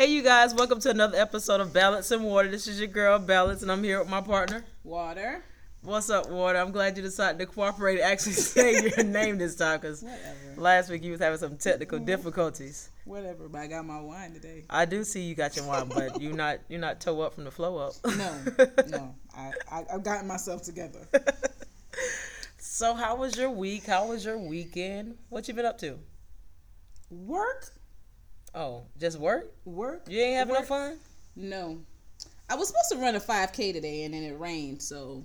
Hey, you guys, welcome to another episode of Balance and Water. This is your girl, Balance, and I'm here with my partner. Water. What's up, Water? I'm glad you decided to cooperate and actually say your name this time because last week you was having some technical difficulties. Whatever. But I got my wine today. I do see you got your wine, but you're not you're not toe up from the flow up. No, no. I, I I've gotten myself together. So, how was your week? How was your weekend? What you been up to? Work. Oh, just work? Work. You ain't having no fun? No. I was supposed to run a 5K today, and then it rained, so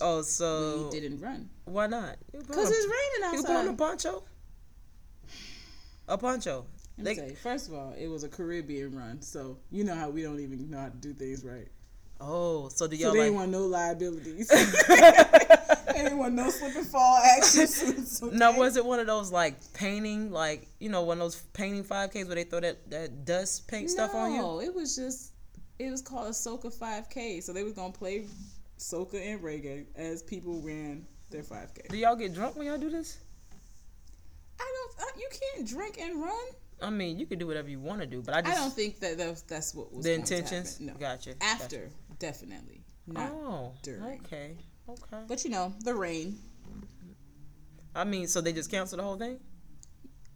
Oh, so we didn't run. why not? Cause it's raining outside. You put on a poncho. A poncho. Let me They- tell you, first of all, it was a Caribbean run, so you know how we don't even know how to do things right. Oh, so do y'all they like? want no liabilities. they want no slip and fall actions. No, okay? was it one of those like painting, like you know, one of those painting five Ks where they throw that that dust paint stuff on you? No, it was just it was called a soca 5K. So they was gonna play soca and reggae as people ran their 5K. Do y'all get drunk when y'all do this? I don't. Uh, you can't drink and run. I mean, you can do whatever you want to do, but I I don't think that that's, that's what was the intentions. No, Gotcha. after definitely not. Oh, during. okay, okay. But you know the rain. I mean, so they just canceled the whole thing?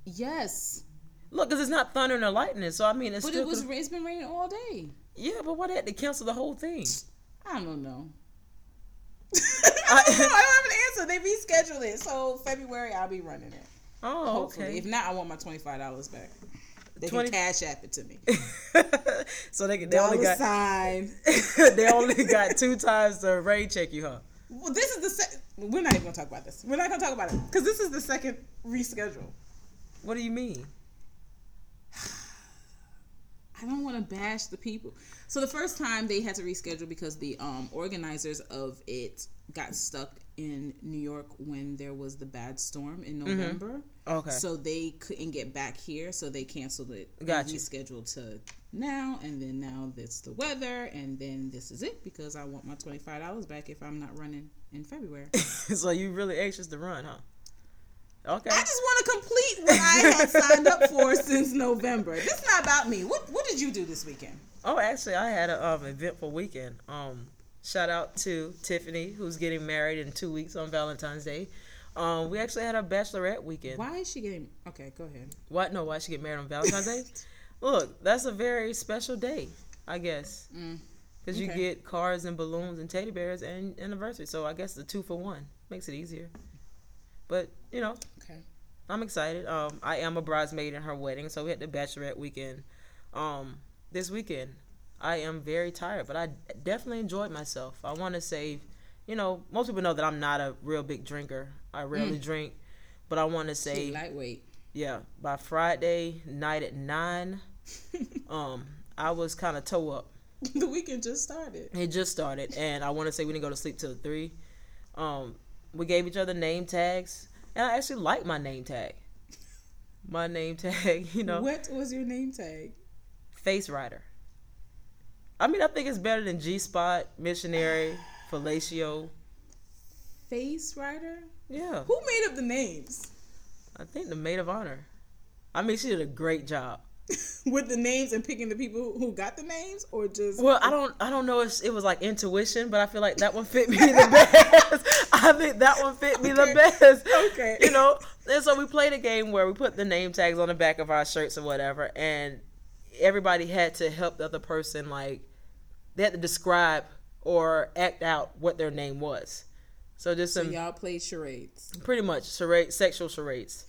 Yes, Look, because it's not thunder and lightning, so I mean, it's but still it was. could- It's been raining all day. yeah, but why they had to cancel the whole thing? I don't know. I don't know. I don't have an answer. They rescheduled it, so February I'll be running it. Oh, Hopefully, okay. if not, I want my twenty five dollars back. They 20 can cash app it to me. so they, they only got sign. they only got two times the rain check you, huh? Well, this is the se- we're not even gonna talk about this. We're not gonna talk about it because this is the second reschedule. What do you mean? I don't want to bash the people. So the first time they had to reschedule because the um, organizers of it got stuck in New York when there was the bad storm in November. Okay. So they couldn't get back here, so they canceled it. and Gotcha. Rescheduled to now, and then now it's the weather, and then this is it because I want my twenty five dollars back if I'm not running in February. so you really anxious to run, huh? Okay. I just want to complete what I had signed up for since November. This is not about me. What What did you do this weekend? Oh, actually, I had a um, eventful weekend. Um, shout out to Tiffany, who's getting married in two weeks on Valentine's Day. Um, we actually had a bachelorette weekend. Why is she getting? Okay, go ahead. What? No, why she get married on Valentine's Day? Look, that's a very special day, I guess, Mm, because you get cards and balloons and teddy bears and anniversary. So I guess the two for one makes it easier. But you know, okay. I'm excited. Um, I am a bridesmaid in her wedding, so we had the bachelorette weekend. Um, this weekend, I am very tired, but I definitely enjoyed myself. I want to say, you know, most people know that I'm not a real big drinker. I rarely drink, but I want to say, She lightweight. yeah, by Friday night at nine, um, I was kind of toe up. the weekend just started. It just started, and I want to say we didn't go to sleep till three. Um, we gave each other name tags, and I actually like my name tag. My name tag, you know, What was your name tag? face rider. I mean, I think it's better than G Spot, Missionary, Fellatio. Face Rider. Yeah, Who made up the names? I think the maid of honor. I mean, she did a great job. With the names and picking the people who got the names, or just Well, I don't, I don't know if it was like intuition, but I feel like that one fit me the best. I think that one fit me Okay. the best. Okay. you know. And so we played a game where we put the name tags on the back of our shirts or whatever, and everybody had to help the other person. Like they had to describe or act out what their name was. So just so some y'all played charades. pretty much charade, sexual charades.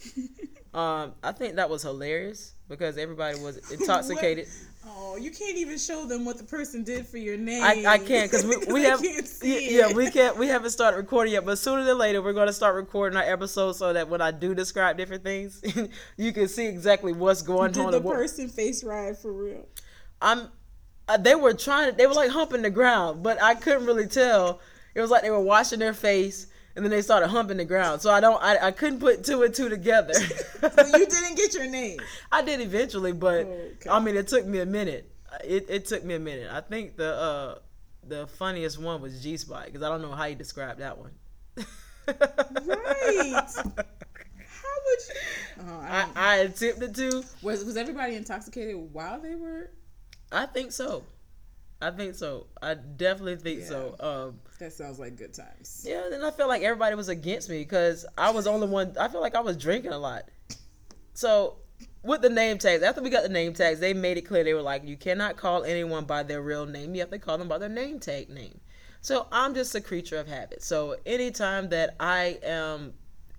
um, I think that was hilarious because everybody was intoxicated. Oh, you can't even show them what the person did for your name. I, I can't because we, we have yeah it. we can't we haven't started recording yet but sooner than later we're going to start recording our episodes so that when I do describe different things you can see exactly what's going Did on the and what- person face ride for real? I'm uh, they were trying they were like humping the ground but I couldn't really tell it was like they were washing their face and then they started humping the ground so I don't I, I couldn't put two and two together So you didn't get your name. I did eventually but Okay. I mean it took me a minute it, it took me a minute I think the uh the funniest one was G Spot because I don't know how you describe that one Right. How would you. Uh, I, I, I attempted to. was was everybody intoxicated while they were? I think so. I think so. I definitely think so. Um, That sounds like good times. yeah, then I felt like everybody was against me because I was the only one. I feel like I was drinking a lot. So with the name tags, after we got the name tags, they made it clear they were like, you cannot call anyone by their real name. You have to call them by their name tag name. So I'm just a creature of habit. So anytime that I am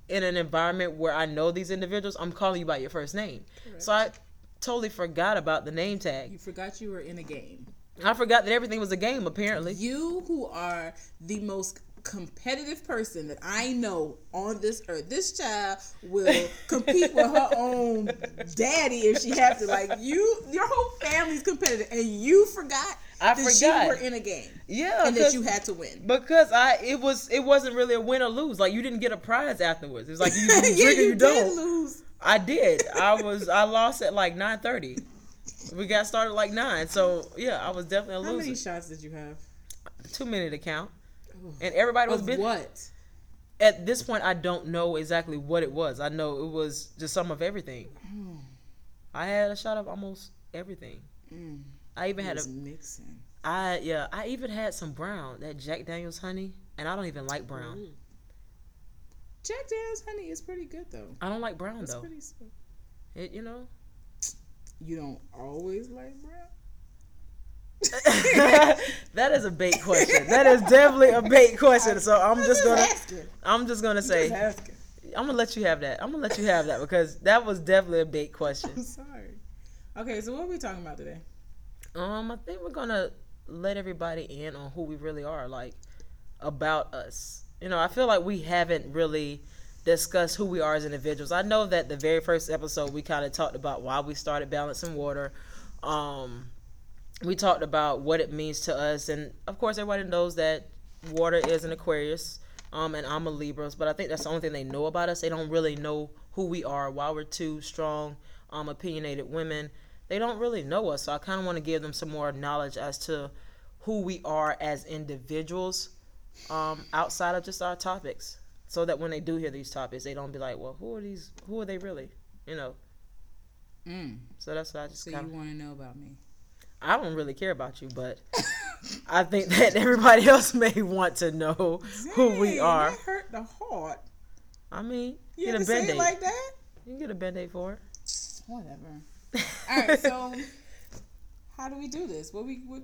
in an environment where I know these individuals, I'm calling you by your first name. So I totally forgot about the name tag. You forgot you were in a game. I forgot that everything was a game. Apparently, You who are the most competitive person that I know on this earth. This child will compete with her own daddy if she have to. Like you, your whole family's competitive, and you forgot I that forgot. you were in a game yeah, and that you had to win. because I it was it wasn't really a win or lose. Like you didn't get a prize afterwards. It was like you, you yeah, drink you, you, did don't. lose. I did. I was I lost at like nine thirty. We got started like nine, so yeah, I was definitely a How many shots did you have? Two minute account, count, and everybody was busy. what? At this point, I don't know exactly what it was. I know it was just some of everything. I had a shot of almost everything. Mm, I even it had a mixing. I yeah, I even had some brown, that Jack Daniels honey, and I don't even like brown. Jack Daniel's honey is pretty good though. I don't like brown It's though. pretty. sweet. It, you know. You don't always like brown. that is a bait question. That is definitely a bait question. So I'm just gonna. I'm just gonna say I'm gonna let you have that. I'm gonna let you have that because that was definitely a bait question. I'm sorry. Okay, so what are we talking about today? Um, I think we're gonna let everybody in on who we really are, like about us. You know, I feel like we haven't really discussed who we are as individuals. I know that the very first episode we kind of talked about why we started Balance and Water. Um, we talked about what it means to us, and of course, everybody knows that water is an Aquarius. Um, and I'm a Libra, but I think that's the only thing they know about us. They don't really know who we are. Why we're two strong, um, opinionated women. They don't really know us, so I kind of want to give them some more knowledge as to who we are as individuals, um, outside of just our topics, so that when they do hear these topics, they don't be like, "Well, who are these? Who are they really?" You know. Mm. So that's what I just So kind you want to know about me? I don't really care about you, but I think that everybody else may want to know who we are. That hurt the heart. I mean, You get a band aid. like that? you can get a band aid for it. Whatever. All right, so how do we do this? What we? What,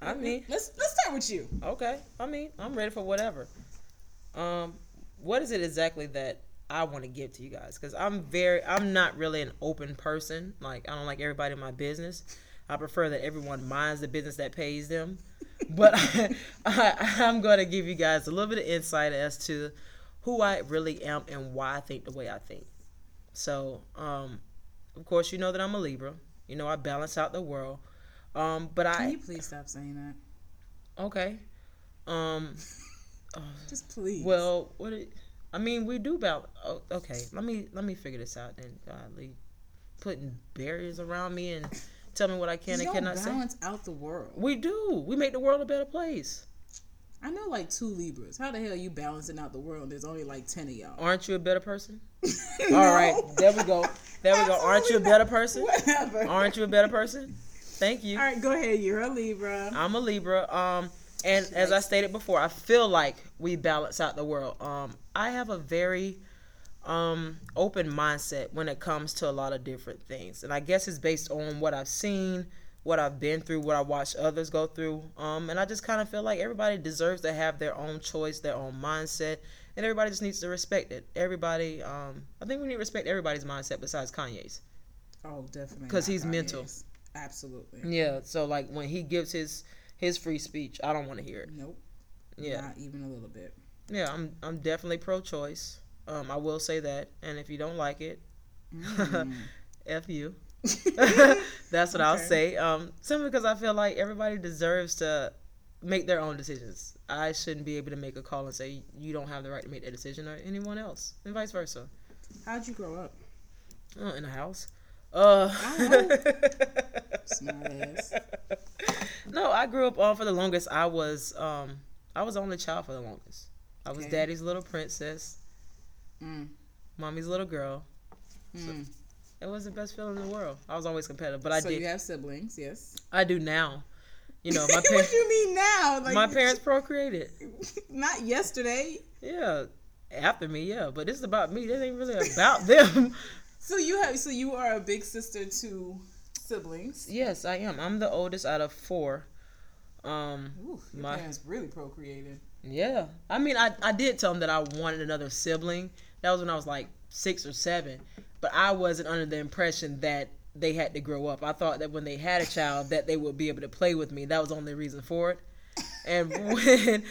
I mean, let's let's start with you. okay. I mean, I'm ready for whatever. Um, what is it exactly that I want to give to you guys? Because I'm very, I'm not really an open person. Like, I don't like everybody in my business. I prefer that everyone minds the business that pays them. But I, I, I'm going to give you guys a little bit of insight as to who I really am and why I think the way I think. So, um, of course, you know that I'm a Libra. You know, I balance out the world. Um, but Can I, you please stop saying that? okay. Um, Just please. well, what? It, I mean, we do about. Oh, okay, let me let me figure this out. Then, godly, putting barriers around me and tell me what I can and cannot say. balance out the world. We do. We make the world a better place. I know like two Libras. How the hell are you balancing out the world? There's only like ten of y'all. Aren't you a better person? No. All right, there we go. There we go. Aren't you a better person? Whatever. Aren't you a better person? Thank you. All right, go ahead. You're a Libra. I'm a Libra. Um, and as I stated before, I feel like we balance out the world. Um, I have a very um open mindset when it comes to a lot of different things, and I guess it's based on what I've seen, what I've been through, what I watched others go through. Um, and I just kind of feel like everybody deserves to have their own choice, their own mindset, and everybody just needs to respect it. Everybody, um, I think we need to respect everybody's mindset besides Kanye's. Oh, definitely. Because he's mental. Absolutely. Yeah. So like when he gives his his free speech, I don't want to hear it. Nope. Yeah. Not even a little bit. Yeah, I'm I'm definitely pro-choice. Um, I will say that, and if you don't like it, Mm. f you. That's what I'll say. Um, simply because I feel like everybody deserves to make their own decisions. I shouldn't be able to make a call and say you don't have the right to make that decision, or anyone else, and vice versa. How'd you grow up? Oh, in a house. Uh, no, I grew up. Um, for the longest, I was um, I was the only child for the longest. I was Okay. daddy's little princess. Mm. mommy's little girl. Mm. It was the best feeling in the world. I was always competitive, but I so did. you have siblings, yes. I do now. You know, my what parents. do you mean now? Like my parents procreated. not yesterday. Yeah, after me, yeah. But this is about me. This ain't really about them. So you have so you are a big sister to siblings. yes, I am. I'm the oldest out of four. Um, Ooh, your My- parents really procreated. yeah. I mean, I I did tell them that I wanted another sibling. That was when I was like six or seven. But I wasn't under the impression that they had to grow up. I thought that when they had a child, that they would be able to play with me. That was the only reason for it. And when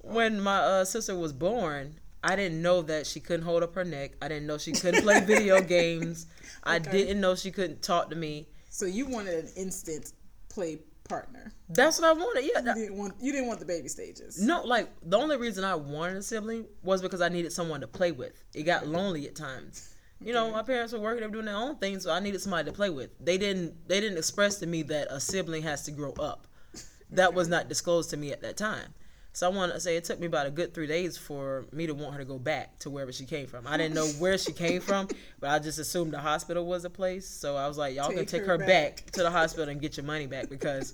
when my uh, sister was born, I didn't know that she couldn't hold up her neck. I didn't know she couldn't play video games. I didn't know she couldn't talk to me. So you wanted an instant play partner. That's what I wanted. Yeah. You didn't want you didn't want the baby stages. no, like the only reason I wanted a sibling was because I needed someone to play with. It got lonely at times. You know, my parents were working, they were doing their own thing, so I needed somebody to play with. They didn't they didn't express to me that a sibling has to grow up. That was not disclosed to me at that time. So I want to say it took me about a good three days for me to want her to go back to wherever she came from. I didn't know where she came from, but I just assumed the hospital was a place. So I was like, y'all can Take take her her, back. to the hospital and get your money back because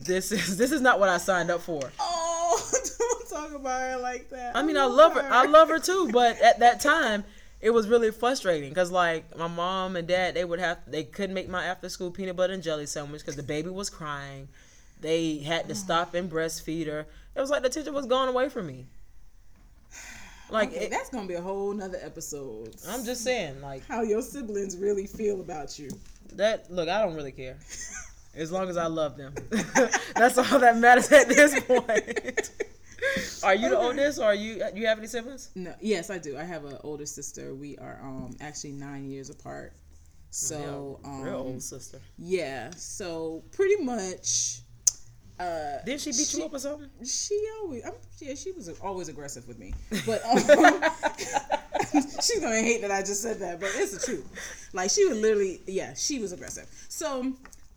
this is this is not what I signed up for. Oh, don't talk about her like that. I mean, I love her. I love her too, but at that time, it was really frustrating because like my mom and dad, they would have they couldn't make my after school peanut butter and jelly sandwich because the baby was crying. They had to stop and breastfeed her. It was like the teacher was going away from me. Like Okay, it, that's gonna be a whole nother episode. I'm just saying, like how your siblings really feel about you. that. Look, I don't really care as long as I love them. That's all that matters at this point. Are you the oldest, or are you you have any siblings? No, yes, I do. I have an older sister. We are um actually nine years apart. So Yeah, um, real old sister. yeah, so pretty much. Uh, Did she beat she- you up or something? She always, I'm, yeah, she was always aggressive with me. But um, she's gonna hate that I just said that, but it's the truth. Like she would literally, yeah, she was aggressive. So,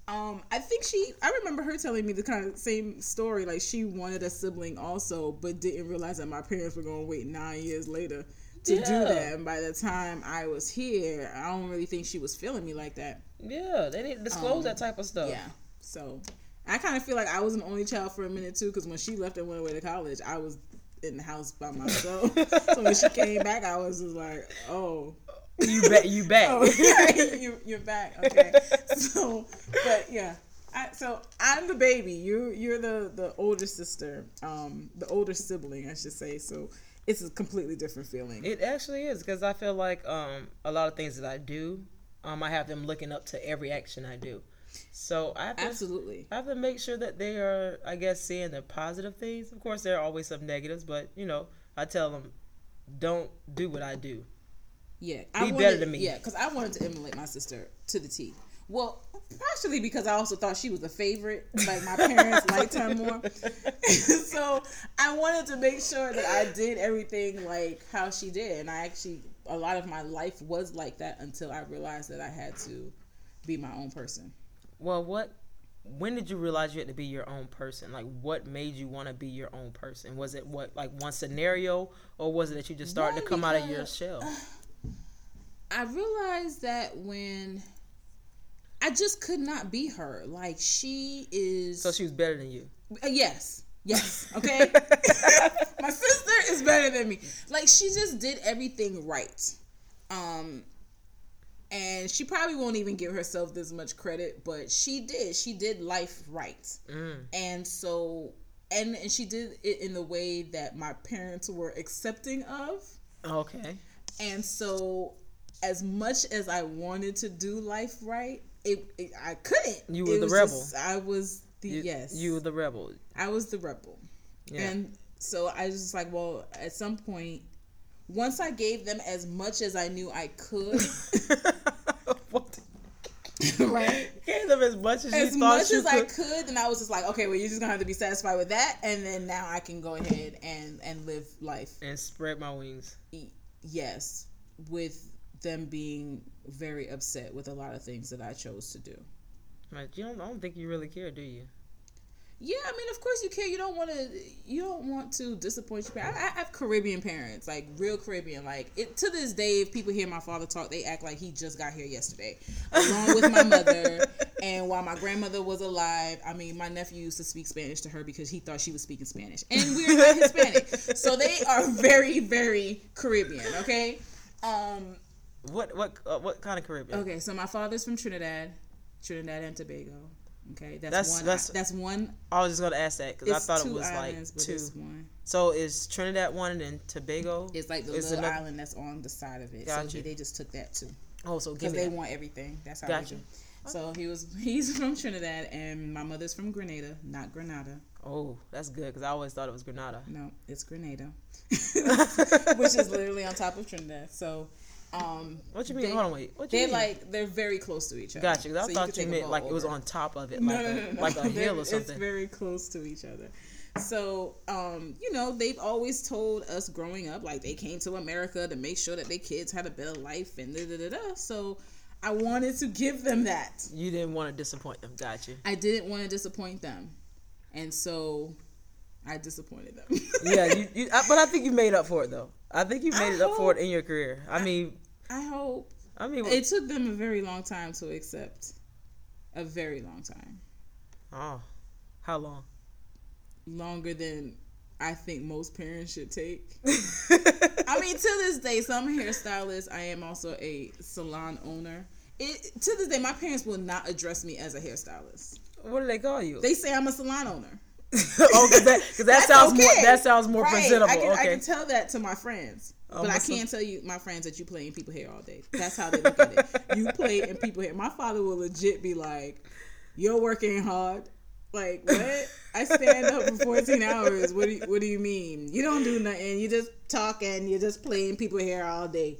um, I think she, I remember her telling me the kind of same story. Like she wanted a sibling also, but didn't realize that my parents were gonna wait nine years later to do that. And by the time I was here, I don't really think she was feeling me like that. Yeah, they didn't disclose Um, that type of stuff. Yeah. So I kind of feel like I was an only child for a minute too, because when she left and went away to college, I was in the house by myself. so when she came back, I was just like, oh. You bet you back. Oh, you, you're back. Okay. So, but yeah. I, so I'm the baby. You you're the the older sister, um, the older sibling, I should say. So it's a completely different feeling. It actually is because I feel like um, a lot of things that I do, um, I have them looking up to every action I do. So I have to, Absolutely. I have to make sure that they are, I guess, seeing the positive things. Of course, there are always some negatives, but you know, I tell them, don't do what I do. Yeah, Be I wanted, better than me. Yeah, because I wanted to emulate my sister to the T. Well, partially because I also thought she was a favorite. Like my parents liked her more, so I wanted to make sure that I did everything like how she did, and I actually a lot of my life was like that until I realized that I had to be my own person. Well, what? When did you realize you had to be your own person? Like, what made you want to be your own person? Was it what, like one scenario, or was it that you just started to come out of your because- shell? I realized that when I just could not be her. Like she is. So she was better than you. Uh, yes. Yes. Okay. My sister is better than me. Like she just did everything right. Um and she probably won't even give herself this much credit, but she did. She did life right. Mm. And so and and she did it in the way that my parents were accepting of. Okay. And so as much as I wanted to do life right, it, it I couldn't. You were It the rebel. just- I was the You, yes. You were the rebel. I was the rebel. Yeah. And so I was just like, well, at some point, once I gave them as much as I knew I could, right? Gave them as much as, As you thought much you as could. I could, then I was just like, okay, well, you're just gonna have to be satisfied with that, and then now I can go ahead and and live life. and spread my wings. Yes, with them being very upset with a lot of things that I chose to do. Like, you don't, I don't think you really care, do you? Yeah, I mean, of course you care. You don't want to. You don't want to disappoint your parents. I, I have Caribbean parents, like real Caribbean. Like it, to this day, if people hear my father talk, they act like he just got here yesterday, along with my mother. And while my grandmother was alive, I mean, my nephew used to speak Spanish to her because he thought she was speaking Spanish, and we're not Hispanic, so they are very, very Caribbean. Okay. Um. What what uh, what kind of Caribbean? Okay, so my father's from Trinidad, Trinidad and Tobago. Okay, that's, That's- one. that's- That's, one. I was just gonna ask that because I thought it was islands, like two. one. So is Trinidad one and then Tobago? It's like the Is little another- island that's on the side of it. Gotcha. So he, they just took that too Oh, so because they that. want everything. That's how Gotcha. they do. So he was he's from Trinidad and my mother's from Grenada, not Grenada. Oh, that's good because I always thought it was Grenada. No, it's Grenada, which is literally on top of Trinidad. So, um, What you mean? They- Hold on, wait. What you they're mean? like they're very close to each other. Gotcha. 'cause I So thought could you meant like it was on top of it, like, no, a, no, no, like a hill or something. It's very close to each other. So, um, you know, they've always told us growing up, like they came to America to make sure that their kids had a better life and da da da da. So, I wanted to give them that. You didn't want to disappoint them. gotcha. I didn't want to disappoint them, and so I disappointed them. Yeah, you, you, I, but I think you made up for it though. I think you made I it up for it in your career. I mean, I hope I mean, it took them a very long time to accept. A very long time, oh, how long? longer than I think most parents should take. I mean, to this day, so I'm a hairstylist. I am also a salon owner. It, to this day, my parents will not address me as a hairstylist. what do they call you? They say I'm a salon owner. oh, because that, 'cause that sounds more okay. that sounds more Right. presentable. I can, okay. I can tell that to my friends. Oh, but I can't tell you, my friends, that you play in people hair all day. That's how they look at it. You play in people hair. My father will legit be like, "You're working hard." Like what? I stand up for 14 hours. What do you, What do you mean? You don't do nothing. You just talk and you just playing people hair all day.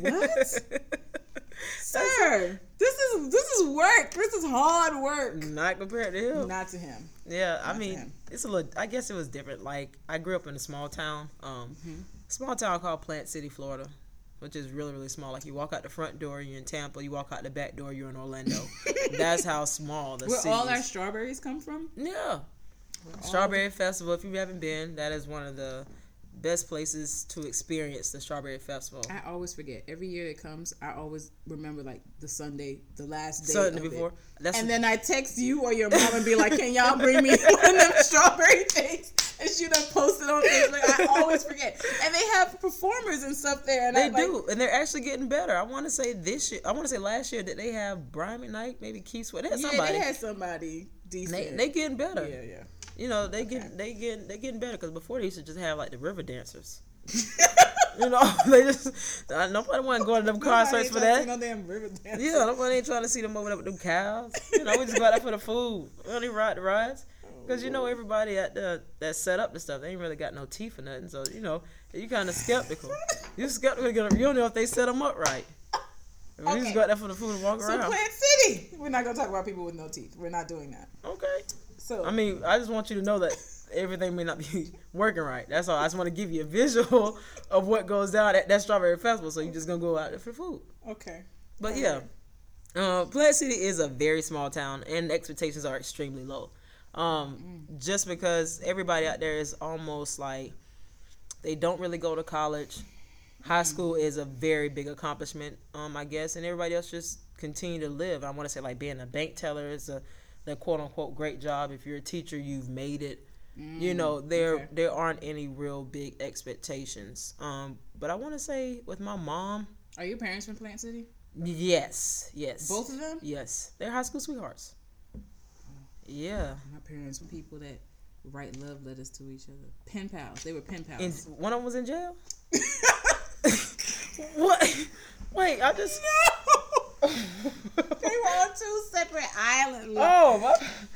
What, sir? This is this is work. This is hard work. Not compared to him. Not to him. Yeah, I mean, it's a little. I guess it was different. Like I grew up in a small town, um, Mm-hmm. Small town called Plant City, Florida, which is really really small. Like you walk out the front door, you're in Tampa. You walk out the back door, you're in Orlando. That's how small the Where all our strawberries come from? Yeah, Strawberry Festival. If you haven't been, that is one of the best places to experience the Strawberry Festival. I always forget. Every year it comes, I always remember like the Sunday, the last day. Sunday of before. It. That's And then I text you or your mom and be like, "Can y'all bring me one of them strawberry things?" And she done posted on Facebook. I always forget. And they have performers and stuff there. And They I'm like, do, and they're actually getting better. I want to say this year. I want to say last year that they have Brian McKnight, maybe Keith Sweat. They had Yeah, somebody. they had somebody decent. they, they getting better. yeah, yeah. You know, they get they get they getting better because before they used to just have like the river dancers. You know, they just uh, nobody want to go to them concerts for that. No damn river dance. Yeah, nobody ain't trying to see them over there with them cows. You know, we just go out there for the food. We only ride the rides. Because you know everybody at the that set up the stuff, they ain't really got no teeth or nothing. So you know, you kind of skeptical. You skeptical. You don't know if they set them up right. We just Okay. go out there for the food and walk So around. Plant City. We're not gonna talk about people with no teeth. We're not doing that. Okay. So I mean, I just want you to know that everything may not be working right. That's all. I just want to give you a visual of what goes down at that strawberry festival. So you're just gonna go out there for food. okay. But yeah, uh, Plant City is a very small town, and expectations are extremely low. Um, just because everybody out there is almost like they don't really go to college. High school is a very big accomplishment, um, I guess, and everybody else just continue to live. I want to say like being a bank teller is a the quote unquote great job. If you're a teacher, you've made it. you know there okay. there aren't any real big expectations. Um, but I want to say with my mom, Are your parents from Plant City? yes, yes, Both of them? Yes, they're high school sweethearts. Yeah, My parents were people that write love letters to each other. Pen pals. They were pen pals. and one of them was in jail. what? Wait, I just. They were on two separate islands. Oh,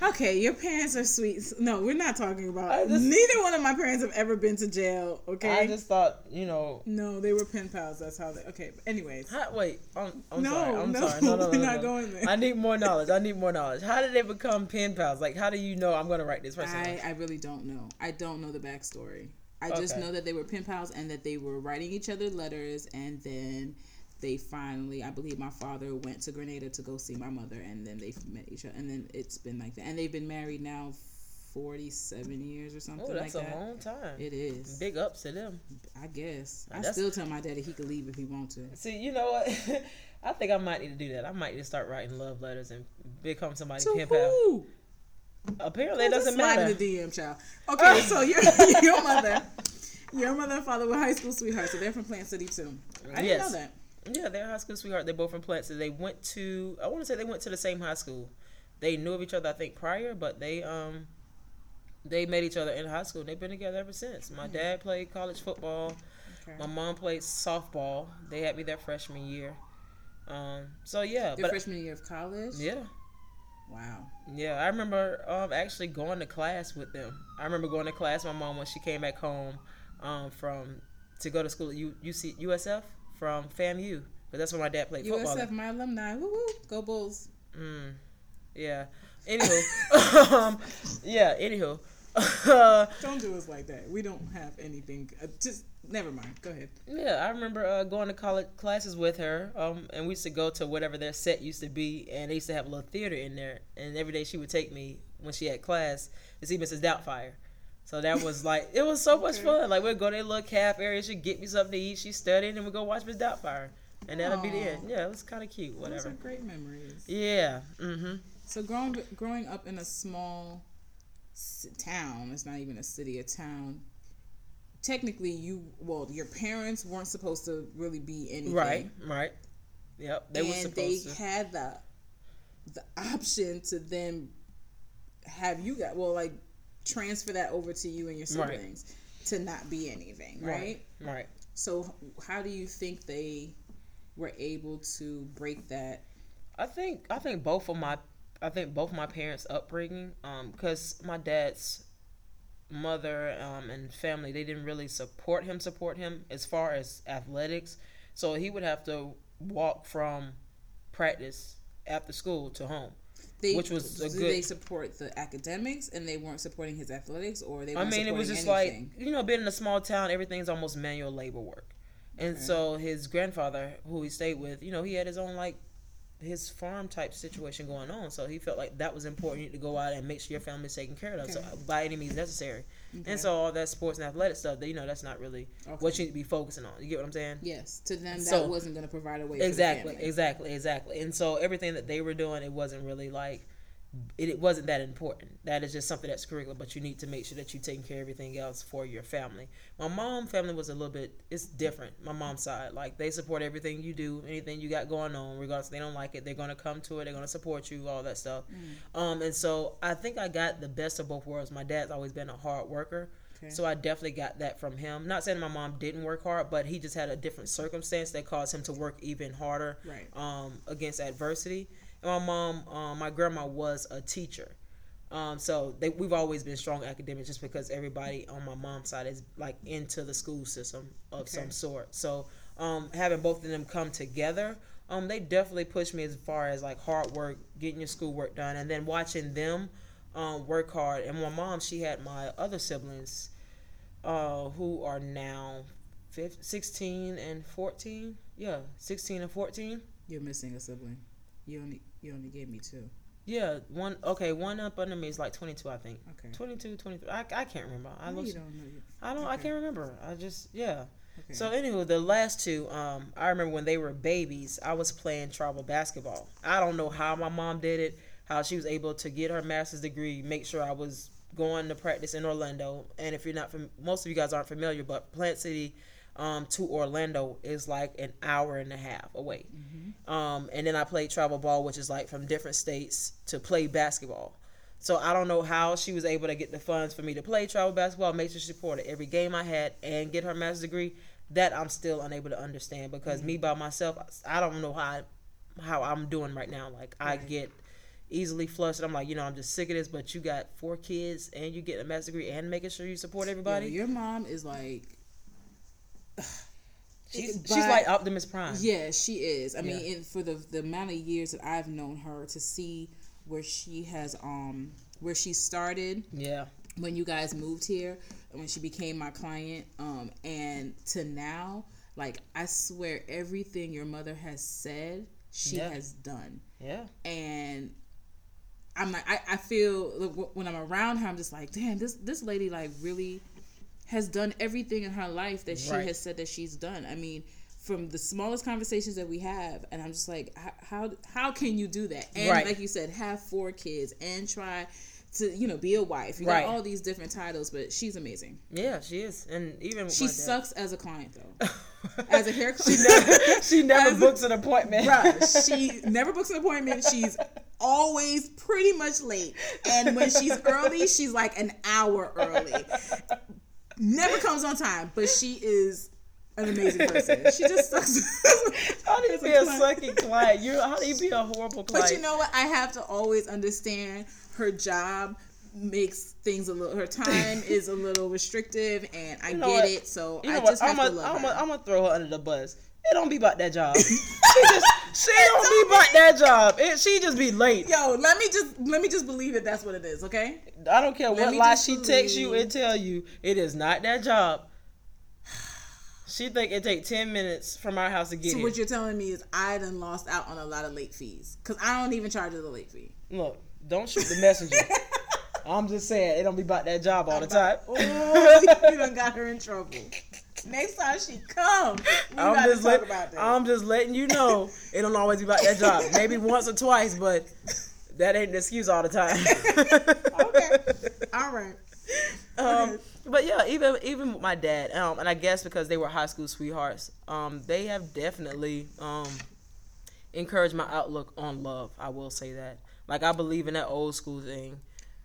my. Okay, your parents are sweet. No, we're not talking about. Just- Neither one of my parents have ever been to jail. Okay. I just thought, you know. no, they were pen pals. That's how they. Okay, but anyways. How, wait, I'm, I'm No, sorry. I'm no, sorry. No, no, no, we're no, not no. going there. I need more knowledge. I need more knowledge. How did they become pen pals? Like, how do you know I'm gonna write this person? I, I really don't know. I don't know the backstory. I just know that they were pen pals and that they were writing each other letters and then they finally I believe my father went to Grenada to go see my mother and then they met each other and then it's been like that. And they've been married now 47 years or something Oh, that's like a that. long time. It is. Big ups to them. I guess. I still tell my daddy he could leave if he wants to. See, you know what? I think I might need to do that. I might need to start writing love letters and become somebody's To pen pal. Apparently, it doesn't matter. in the DM, child. Okay, so your your mother, your mother and father were high school sweethearts, so they're from Plant City too. I didn't know that. Yeah, they're high school sweetheart. They're both from Placer. They went to. I want to say they went to the same high school. They knew of each other, I think, prior, but they um, they met each other in high school. They've been together ever since. My dad played college football. Okay. My mom played softball. They had me their freshman year. Um, so yeah, Their but freshman year of college. yeah, Wow. yeah. I remember um actually going to class with them. I remember going to class. with My mom when she came back home, um, from to go to school at U, UC, USF from FAMU. But that's where my dad played football. USF, my alumni. Woo woo. Go Bulls. Mm, yeah. Anywho, um, yeah. Anywho, Don't do us like that. We don't have anything. Uh, just never mind. Go ahead. yeah. I remember uh, going to college classes with her, um, and we used to go to whatever their set used to be, and they used to have a little theater in there. And every day she would take me when she had class to see Mrs. Doubtfire. So that was like it was so much Okay. fun. Like we'd go to a little caf area, she'd get me something to eat, she'd study, and then we'd go watch Miss Doubtfire, and that'll be the end. Yeah, it was kind of cute. whatever. Those are great memories. Yeah. Mm-hmm. So growing growing up in a small town, it's not even a city, a town. Technically, you well, your parents weren't supposed to really be anything, Right. Right. Yep. They and were supposed they to. had the the option to then have you got well, like transfer that over to you and your Right. siblings to not be anything, right? Right. So, how do you think they were able to break that? I think I think both of my I think both my parents' upbringing, um, because my dad's mother um, and family they didn't really support him support him as far as athletics, so he would have to walk from practice after school to home. They, Which was a good- they support the academics and they weren't supporting his athletics, or they? I mean, it was just anything? like you know, being in a small town, everything's almost manual labor work, and Okay. so his grandfather, who he stayed with, you know, he had his own like his farm type situation going on, so he felt like that was important to go out and make sure your family's taken care of, so by any means necessary. Okay. And so all that sports and athletic stuff, that you know, that's not really Okay. what you need to be focusing on. You get what I'm saying? yes, to them that So- wasn't going to provide a way. exactly exactly exactly and so everything that they were doing it wasn't really like it, it wasn't that important that is just something that's curricular but you need to make sure that you're taking care of everything else for your family my mom family was a little bit it's different my mom's side like they support everything you do anything you got going on regardless they don't like it they're going to come to it they're going to support you all that stuff um and so i think i got the best of both worlds my dad's always been a hard worker Okay. so I definitely got that from him. Not saying my mom didn't work hard, but he just had a different circumstance that caused him to work even harder Right. um, against adversity. My mom, um, my grandma was a teacher. Um, so they, we've always been strong academics just because everybody on my mom's side is like into the school system of Okay. some sort. So um, having both of them come together, um, they definitely pushed me as far as like hard work, getting your schoolwork done, and then watching them um, work hard. And my mom, she had my other siblings uh, who are now 15, 16 and 14. Yeah, 16 and 14. You're missing a sibling. You only you only gave me two. Yeah, one. Okay, one up under me is like 22, I think. Okay. 22, 23. I, I can't remember. I No, looked, you don't know. I don't. I can't remember. I just yeah. Okay. So anyway, the last two, um, I remember when they were babies, I was playing travel basketball. I don't know how my mom did it, how she was able to get her master's degree, make sure I was going to practice in Orlando. And if you're not from, most of you guys aren't familiar, but Plant City um, to Orlando is like an hour and a half away. Um, and then I played travel ball, which is like from different states to play basketball. So I don't know how she was able to get the funds for me to play travel basketball, make sure she supported every game I had, and get her master's degree. That I'm still unable to understand because me by myself, I don't know how how I'm doing right now. Like I get easily flustered. I'm like, you know, I'm just sick of this. But you got four kids, and you get a master's degree, and making sure you support everybody. your mom is like. She's But- she's like Optimus Prime. Yeah, she is. I mean, Yeah. in, for the the amount of years that I've known her, to see where she has um where she started Yeah. when you guys moved here, when she became my client, um, and to now, like I swear, everything your mother has said, she Yeah. has done, Yeah. and I'm like I, I feel when I'm around her, I'm just like, damn, this this lady like really has done everything in her life that she Right. has said that she's done. I mean, from the smallest conversations that we have, and I'm just like, how how can you do that? And Right. like you said, have four kids and try to you know be a wife. You Right. got all these different titles, but she's amazing. Yeah, she is, and even She sucks as a client though. As a hair she never, she never books an appointment. Bruh, she never books an appointment. She's always pretty much late. And when she's early, she's like an hour early. Never comes on time, but she is an amazing person. She just sucks. How do you be a client. sucking client? You how do you be a horrible client? But you know what? I have to always understand her job makes things a little her time is a little restrictive and I You know get what? it. So You know I what? just I'm to gonna love I'm her. gonna I'm gonna throw her under the bus. It don't be about that job. she just she don't be about that job. It, she just be late. Yo, let me just let me just believe that that's what it is, okay? I don't care what lie she texts you and tell you. It is not that job. She think it take ten minutes from our house to get So here. what you're telling me is I done lost out on a lot of late fees because I don't even charge her the late fee. Look, don't shoot the messenger. I'm just saying it don't be about that job all the time. Oh, you done got her in trouble. Next time she comes, we I'm gotta just talk let, about that. I'm just letting you know it don't always be about that job. Maybe once or twice, but that ain't the excuse all the time. okay, all right. Um, but yeah, even even with my dad, um, and I guess because they were high school sweethearts, um, they have definitely um, encouraged my outlook on love. I will say that. Like I believe in that old school thing,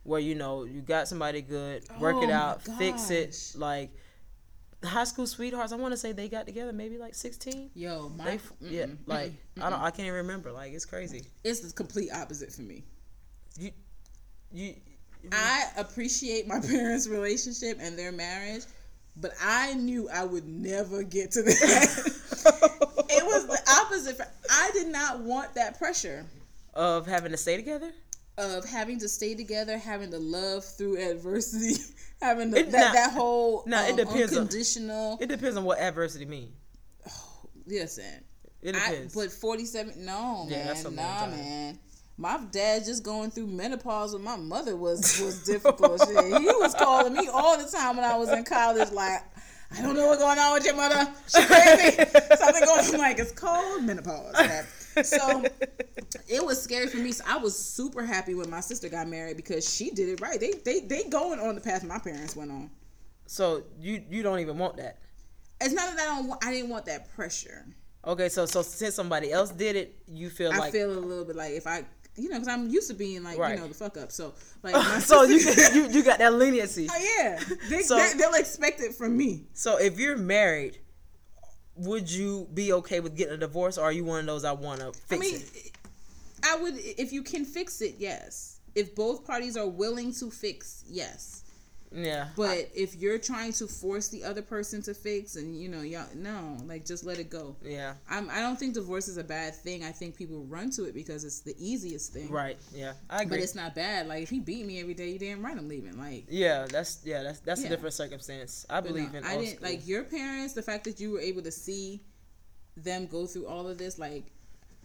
where you know you got somebody good, work Oh it out, fix it. Like high school sweethearts, I want to say they got together maybe like sixteen. Yo, my They, yeah, like mm-mm, I don't, I can't even remember. Like it's crazy. it's the complete opposite for me. You, you, I appreciate my parents' relationship and their marriage, but I knew I would never get to that. it was the opposite. I did not want that pressure of having to stay together. Of having to stay together, having to love through adversity, having the, It- that, nah, that whole it um, depends on- unconditional. It depends on what adversity mean. listen, It I, depends. but forty seven, no Yeah, man, that's a nah time. man. My dad just going through menopause with my mother was was difficult. Shit. He was calling me all the time when I was in college, like. I don't know what's going on with your mother. She crazy. Something going on. Like, it's called menopause. So it was scary for me. So I was super happy when my sister got married because she did it right. They they they going on the path my parents went on. So you you don't even want that. It's not that I don't want, I didn't want that pressure. Okay, so so since somebody else did it, you feel I like I feel a little bit like if I, you know, because I'm used to being like, Right. you know, the fuck up. So like, so you, you you got that leniency. Oh, yeah, they, So- they, they'll expect it from me. So if you're married, would you be okay with getting a divorce, or are you one of those I want to fix I mean, it? I would if you can fix it, yes. If both parties are willing to fix, yes. Yeah, But if you're trying to force the other person to fix, and you know, y'all, no, like just let it go. yeah, I'm, I don't think divorce is a bad thing. I think people run to it because it's the easiest thing. right. Yeah, I agree. But it's not bad. Like if he beat me every day, you damn right I'm leaving. Like yeah, that's yeah, that's that's Yeah. a different circumstance. I But believe no, in. I didn't school. like your parents. The fact that you were able to see them go through all of this, like,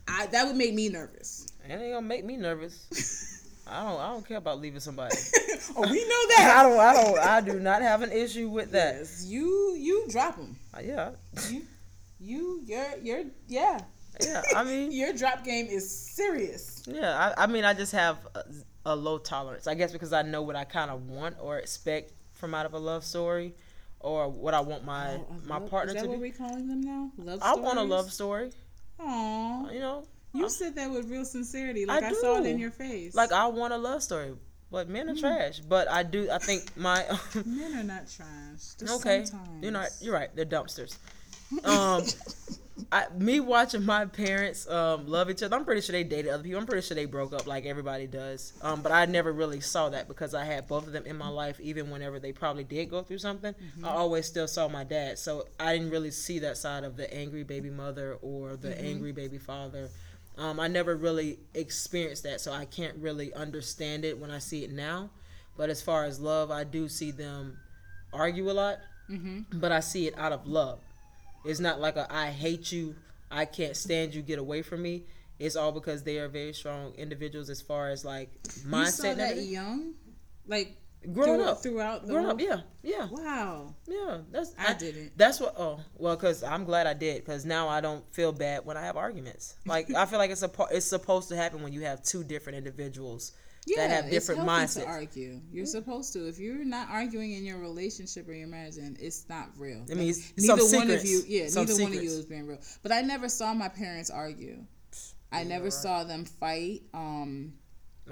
I that would make me nervous. It ain't gonna make me nervous. I don't. I don't care about leaving somebody. oh, we know that. I don't. I don't. I do not have an issue with that. Yes, you you drop them. Uh, Yeah. You you your your yeah. Yeah. I mean. Your drop game is serious. Yeah. I, I mean, I just have a, a low tolerance. I guess because I know what I kind of want or expect from out of a love story, or what I want my Oh, my love- partner Is that to what do. we're calling them now? Love. I want a love story. Aw. You know. You said that with real sincerity. Like I I, saw it in your face. Like I want a love story, but men are trash. But I do. I think my. men are not trash. Okay. Sometimes. You're not. You're right. They're dumpsters. Um. I, me watching my parents um, love each other. I'm pretty sure they dated other people. I'm pretty sure they broke up like everybody does. Um, but I never really saw that because I had both of them in my life. Even whenever they probably did go through something, I always still saw my dad. So I didn't really see that side of the angry baby mother or the angry baby father. Um, I never really experienced that, so I can't really understand it when I see it now. But as far as love, I do see them argue a lot, Mm-hmm. but I see it out of love. It's not like a I hate you, I can't stand you, get away from me. it's all because they are very strong individuals as far as like mindset. You saw that young, like Growing through- up, throughout the growing whole- up, yeah, yeah, Wow, yeah. That's I didn't. That's what. Oh, well, because I'm glad I did. Because now I don't feel bad when I have arguments. Like I feel like it's a it's supposed to happen when you have two different individuals Yeah, that have different it's mindsets. to argue. You're supposed to. If you're not arguing in your relationship or your marriage, then it's not real. I mean, neither one of you, yeah, neither one of you is being real. But I never saw my parents argue. I never saw them fight. Um,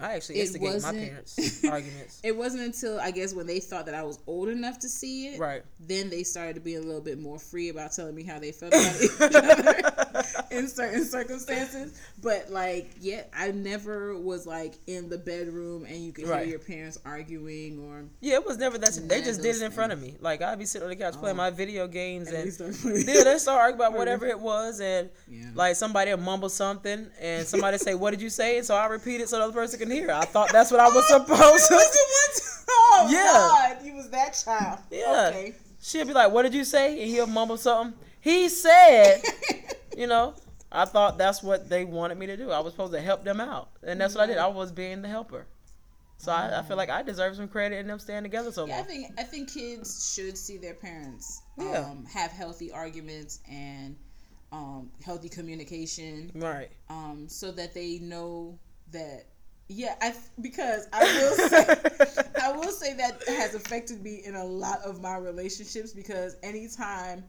I actually It instigate my parents' arguments. it wasn't until I guess when they thought that I was old enough to see it, Right. then they started to be a little bit more free about telling me how they felt about each other in certain circumstances. But like, yeah, I never was like in the bedroom and you could Right. hear your parents arguing or Yeah, it was never that. They just did it in front of me. Like I'd be sitting on the couch playing Oh. my video games, and and yeah, they start arguing about whatever it was, and Yeah. like somebody would mumble something, and somebody say, "What did you say?" And so I repeat it so the other person can hear. I thought that's what I was supposed to. Oh Yeah. God, you was that child. Yeah. Okay. She'll be like, "What did you say?" And he'll mumble something. He said, you know. I thought that's what they wanted me to do. I was supposed to help them out, and that's what I did. I was being the helper. So I, I feel like I deserve some credit in them staying together so Yeah, I think I think kids should see their parents Yeah. um, have healthy arguments and um, healthy communication, Right. um, so that they know that. Yeah, I because I will say I will say that has affected me in a lot of my relationships because anytime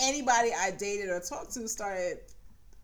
anybody I dated or talked to started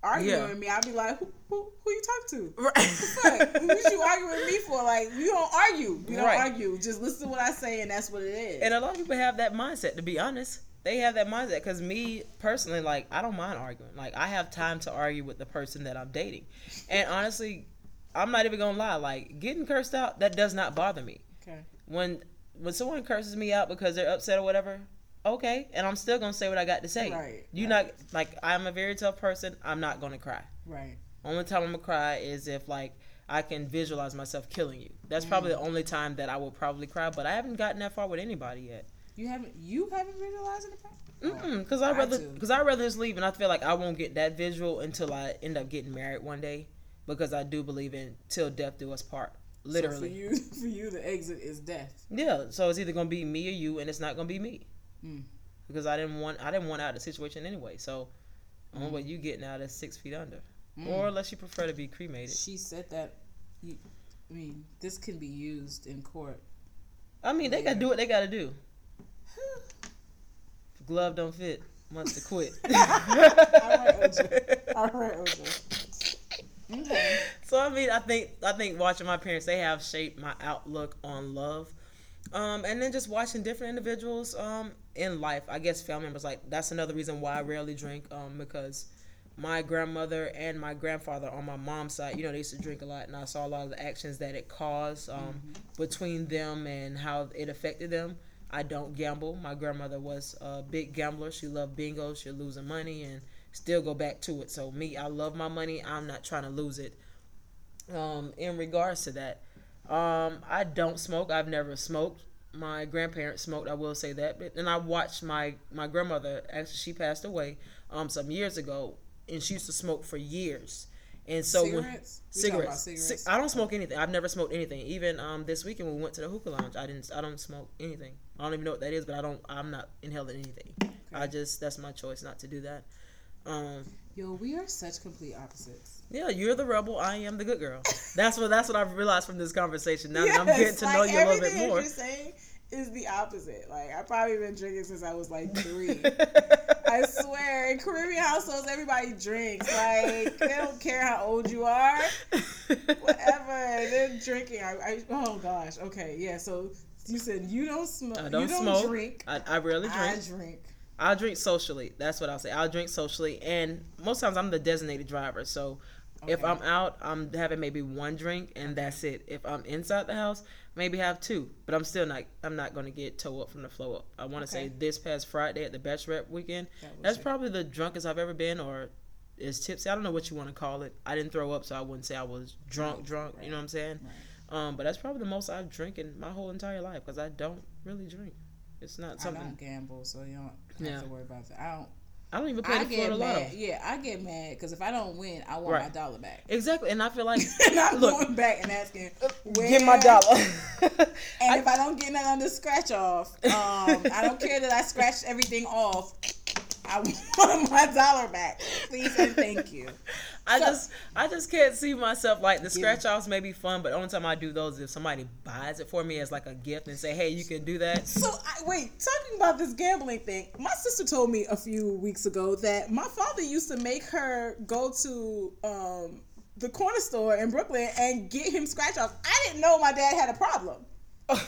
arguing Yeah. with me, I'd be like, who, who, who you talk to? Right. What you arguing with me for? Like, we don't argue. We don't Right. argue. Just listen to what I say, and that's what it is. And a lot of people have that mindset, to be honest. They have that mindset because me personally, like, I don't mind arguing. Like, I have time to argue with the person that I'm dating. And honestly, I'm not even gonna lie. Like, getting cursed out, that does not bother me. okay. When when someone curses me out because they're upset or whatever, okay, and I'm still gonna say what I got to say. Right, You right. not like I'm a very tough person. I'm not gonna cry. Right. Only time I'm gonna cry is if like I can visualize myself killing you. That's probably Mm. the only time that I will probably cry. But I haven't gotten that far with anybody yet. You haven't. You haven't visualized the past. Mm-mm, Cause I rather, cause I rather just leave, and I feel like I won't get that visual until I end up getting married one day, because I do believe in till death do us part, literally. So for you, for you, the exit is death. Yeah, so it's either gonna be me or you, and it's not gonna be me, Mm. because I didn't want, I didn't want out of the situation anyway. So, the only Mm. way you getting out is six feet under, Mm. or unless you prefer to be cremated. She said that. You, I mean, this can be used in court. I mean, they gotta do what they gotta do. Glove don't fit, wants to quit. All right, OJ. All right, OJ. Okay. So I mean, I think I think watching my parents, they have shaped my outlook on love, um, and then just watching different individuals um, in life. I guess family members like that's another reason why I rarely drink um, because my grandmother and my grandfather on my mom's side, you know, they used to drink a lot, and I saw a lot of the actions that it caused um, between them and how it affected them. I don't gamble. My grandmother was a big gambler. She loved bingo. She was losing money and still go back to it. So me, I love my money. I'm not trying to lose it. Um, in regards to that, um, I don't smoke. I've never smoked. My grandparents smoked. I will say that. But and I watched my my grandmother. Actually, she passed away um some years ago, and she used to smoke for years. And so cigarettes. About cigarettes. cigarettes. I don't smoke anything. I've never smoked anything. Even um this weekend when we went to the hookah lounge, I didn't. I don't smoke anything. I don't even know what that is, but I don't. I'm not inhaling anything. I just that's my choice not to do that. Um, Yo, we are such complete opposites. yeah, you're the rebel. I am the good girl. That's what that's what I've realized from this conversation. Now that I'm getting to know you a little bit more. You're saying is the opposite. Like I've probably been drinking since I was like three. I swear, in Caribbean households, everybody drinks. Like they don't care how old you are. Whatever, they're drinking. I, I oh gosh. Okay, yeah. So you said you don't smoke. I don't, you don't smoke. drink. I, I rarely drink. I drink. I'll drink socially. That's what I'll say. I'll drink socially, and most times I'm the designated driver. So if I'm out, I'm having maybe one drink, and that's it. If I'm inside the house, maybe have two. But I'm still not. I'm not going to get toe up from the flow up. I want to Okay. say this past Friday at the Bachelorette weekend, That that's it. probably the drunkest I've ever been, or is tipsy. I don't know what you want to call it. I didn't throw up, so I wouldn't say I was drunk. Drunk. You know what I'm saying? Right. Um, but that's probably the most I've drank in my whole entire life because I don't really drink. It's not something. I don't gamble, so you don't have Yeah. to worry about that. I don't. I don't even play I the get Florida Lotto. mad. Yeah, I get mad because if I don't win, I want Right. my dollar back. Exactly, and I feel like Not look, going back and asking, where, get my dollar. And if I don't get none on the scratch off, um, I don't care that I scratched everything off. I want my dollar back, please and thank you. I So- just I just can't see myself like the scratch offs may be fun, but the only time I do those is if somebody buys it for me as like a gift and say, Hey, you can do that. So I, wait, talking about this gambling thing, my sister told me a few weeks ago that my father used to make her go to um, the corner store in Brooklyn and get him scratch offs. I didn't know my dad had a problem. I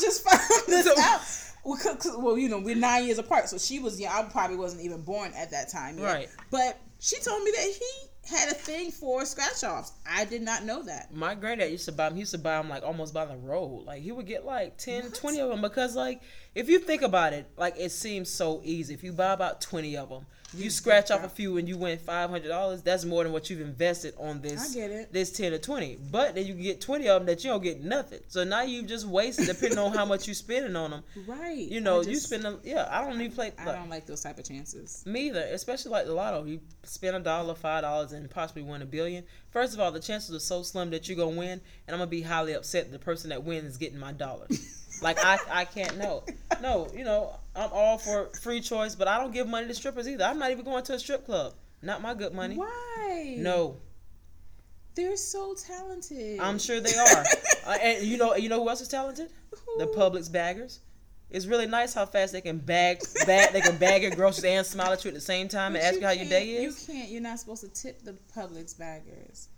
just found this So- out. Well, 'cause- 'cause- well, you know, we're nine years apart, so she was young. I probably wasn't even born at that time yet. Right. But she told me that he had a thing for scratch offs. I did not know that. My granddad used to buy them. He used to buy them like almost by the road. Like he would get like 10, 20 of them because like if you think about it, like it seems so easy. If you buy about twenty of them, you, scratch off a few and you win five hundred dollars. That's more than what you've invested on this. I get it. This ten or twenty, but then you get twenty of them that you don't get nothing. So now you've just wasted depending on how much you're spending on them. Right. You know, I you spend. A, yeah, I don't even play. I like, don't like those type of chances. me either, especially like the lotto. You spend a dollar, five dollars, and possibly win a billion. First of all, the chances are so slim that you're gonna win, and I'm gonna be highly upset that the person that wins is getting my dollar. like I, I can't know. No, you know, I'm all for free choice, but I don't give money to strippers either. I'm not even going to a strip club. Not my good money. Why? No, They're so talented. I'm sure they are. uh, and you know, you know who else is talented? The? Publix baggers. It's really nice how fast they can bag, bag, they can bag your groceries and smile at you at the same time and ask you how your day is. You can't. You're not supposed to tip the Publix baggers.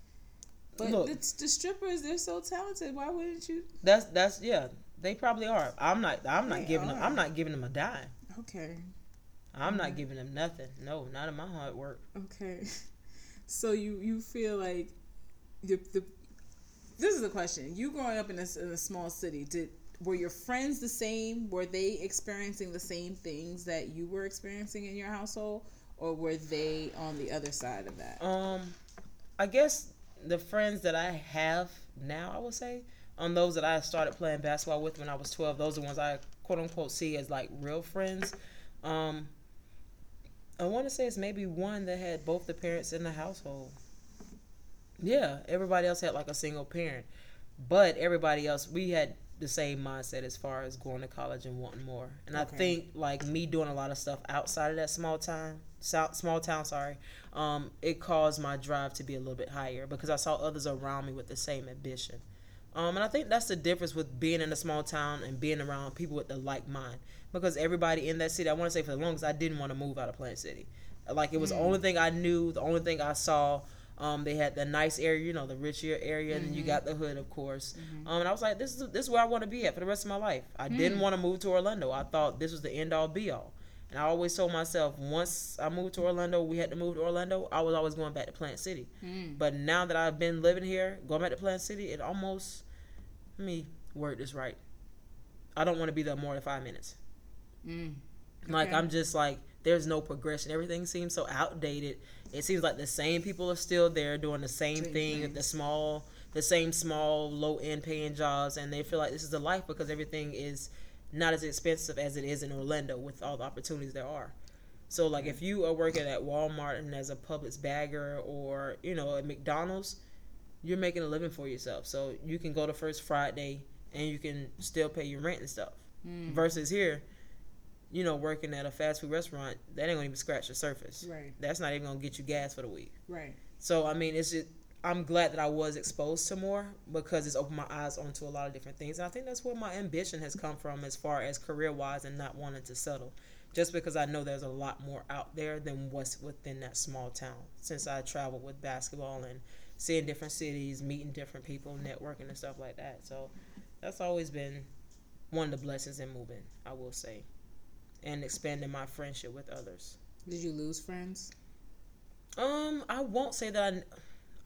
But Look. the, the strippers, they're so talented. Why wouldn't you? That's that's yeah. They probably are. I'm not. I'm not They giving them. I'm not giving them a dime. Okay. I'm not giving them nothing. No, not in my hard work. Okay. So you you feel like the the this is a question. You growing up in a, in a small city, did were your friends the same? Were they experiencing the same things that you were experiencing in your household, or were they on the other side of that? Um, I guess the friends that I have now, I would say, on those that I started playing basketball with when I was 12, those are the ones I quote unquote see as like real friends. Um, I want to say it's maybe one that had both the parents in the household. Yeah, everybody else had like a single parent, but everybody else we had the same mindset as far as going to college and wanting more. And I think like me doing a lot of stuff outside of that small town, small town, sorry, um, it caused my drive to be a little bit higher because I saw others around me with the same ambition. Um, and I think that's the difference with being in a small town and being around people with the like mind. Because everybody in that city, I want to say for the longest, I didn't want to move out of Plant City. Like it was the only thing I knew, the only thing I saw. Um, they had the nice area, you know, the richer area, and then you got the hood, of course. Um, and I was like, this is this is where I want to be at for the rest of my life. I didn't want to move to Orlando. I thought this was the end all be all. And I always told myself, once I moved to Orlando, we had to move to Orlando. I was always going back to Plant City. Mm. But now that I've been living here, going back to Plant City, it almost let me word this right. I don't want to be there more than five minutes. Mm. Like I'm just like there's no progression. Everything seems so outdated. It seems like the same people are still there doing the same, Same thing, things. the small, the same small, low end paying jobs, and they feel like this is the life because everything is not as expensive as it is in Orlando with all the opportunities there are. So like if you are working at Walmart and as a Publix bagger or you know at McDonald's, you're making a living for yourself. So you can go to First Friday and you can still pay your rent and stuff. Mm. Versus here, you know, working at a fast food restaurant, that ain't gonna even scratch the surface. Right. That's not even gonna get you gas for the week. Right. So I mean, it's just I'm glad that I was exposed to more because it's opened my eyes onto a lot of different things, and I think that's where my ambition has come from as far as career wise and not wanting to settle. Just because I know there's a lot more out there than what's within that small town. Since I traveled with basketball and seeing different cities, meeting different people, networking and stuff like that. So that's always been one of the blessings in moving, I will say, and expanding my friendship with others. Did you lose friends? Um, I won't say that I,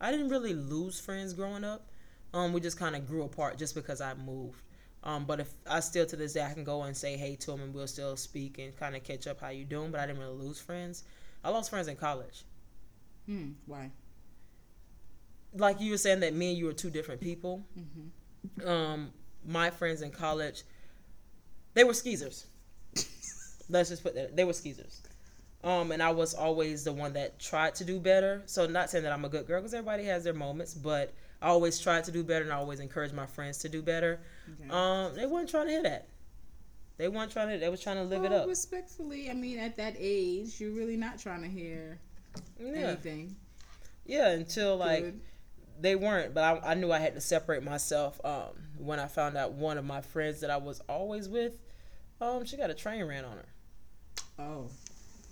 I didn't really lose friends growing up. Um, we just kind of grew apart just because I moved. Um, but if I still to this day I can go and say hey to them and we'll still speak and kind of catch up how you doing. But I didn't really lose friends. I lost friends in college. Hmm. Why? Like you were saying that me and you were two different people. Mm-hmm. Um, my friends in college, they were skeezers. Let's just put that they were skeezers. Um, and I was always the one that tried to do better. So not saying that I'm a good girl because everybody has their moments, but I always tried to do better and I always encouraged my friends to do better. Okay. Um, they weren't trying to hear that. They weren't trying to. They was trying to live it up. Respectfully, I mean, at that age, you're really not trying to hear Yeah, anything. yeah. Until like good. they weren't, but I, I knew I had to separate myself. Um, when I found out one of my friends that I was always with, um, she got a train ran on her. Oh,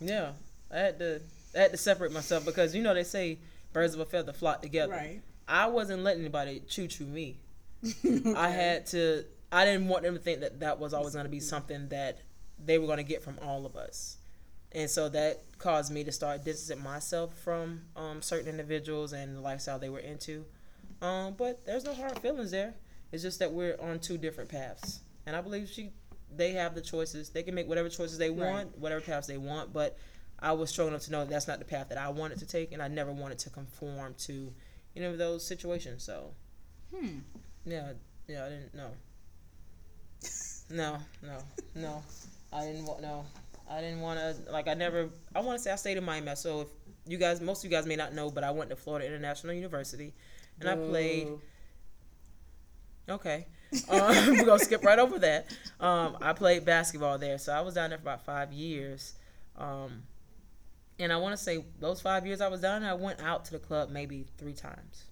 Yeah, I had to. I had to separate myself because you know they say birds of a feather flock together. right. I wasn't letting anybody choo choo me. I had to. I didn't want them to think that that was always going to be something that they were going to get from all of us, and so that caused me to start distancing myself from um, certain individuals and the lifestyle they were into. Um, but there's no hard feelings there. It's just that we're on two different paths, and I believe she, they have the choices. They can make whatever choices they Right. want, whatever paths they want. But I was strong enough to know that that's not the path that I wanted to take, and I never wanted to conform to any of those situations. So. Hmm. Yeah, yeah, I didn't know. No, no, no. I didn't want no. I didn't want to like I never I want to say I stayed in Miami. So if you guys most of you guys may not know, but I went to Florida International University and I played okay. Um, we're going to skip right over that. Um, I played basketball there. So I was down there for about 5 years. Um, and I want to say those 5 years I was down there, I went out to the club maybe 3 times.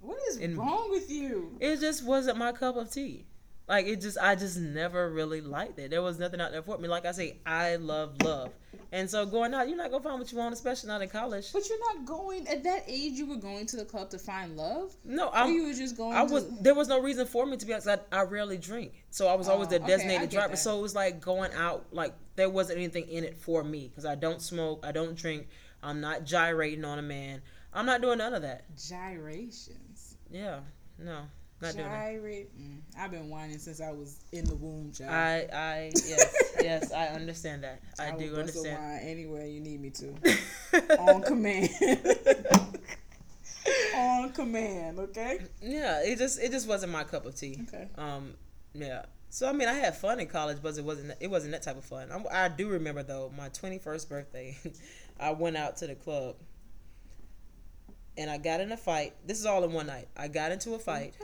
What is in- wrong with you? it just wasn't my cup of tea. Like it just, I just never really liked it. There was nothing out there for me. Like I say, I love love, and so going out, you're not gonna find what you want, especially not in college. But you're not going at that age. You were going to the club to find love, No, I'm. you were just going. I to, was. There was no reason for me to be honest. I, I rarely drink, so I was always Oh, the designated get driver. that. So it was like going out. Like there wasn't anything in it for me because I don't smoke, I don't drink, I'm not gyrating on a man. I'm not doing none of that. gyrations. Yeah, no, not doing it. Gyrate. Mm, I've been wining since I was in the womb, child. I, I, yes, yes, I understand that. I, will do bust a understand. wine anywhere you need me to, on command. on command, okay? Yeah, it just it just wasn't my cup of tea. Okay. Um, yeah. So I mean, I had fun in college, but it wasn't it wasn't that type of fun. I'm, I do remember though, my 21st birthday, I went out to the club, and I got in a fight. This is all in one night. I got into a fight.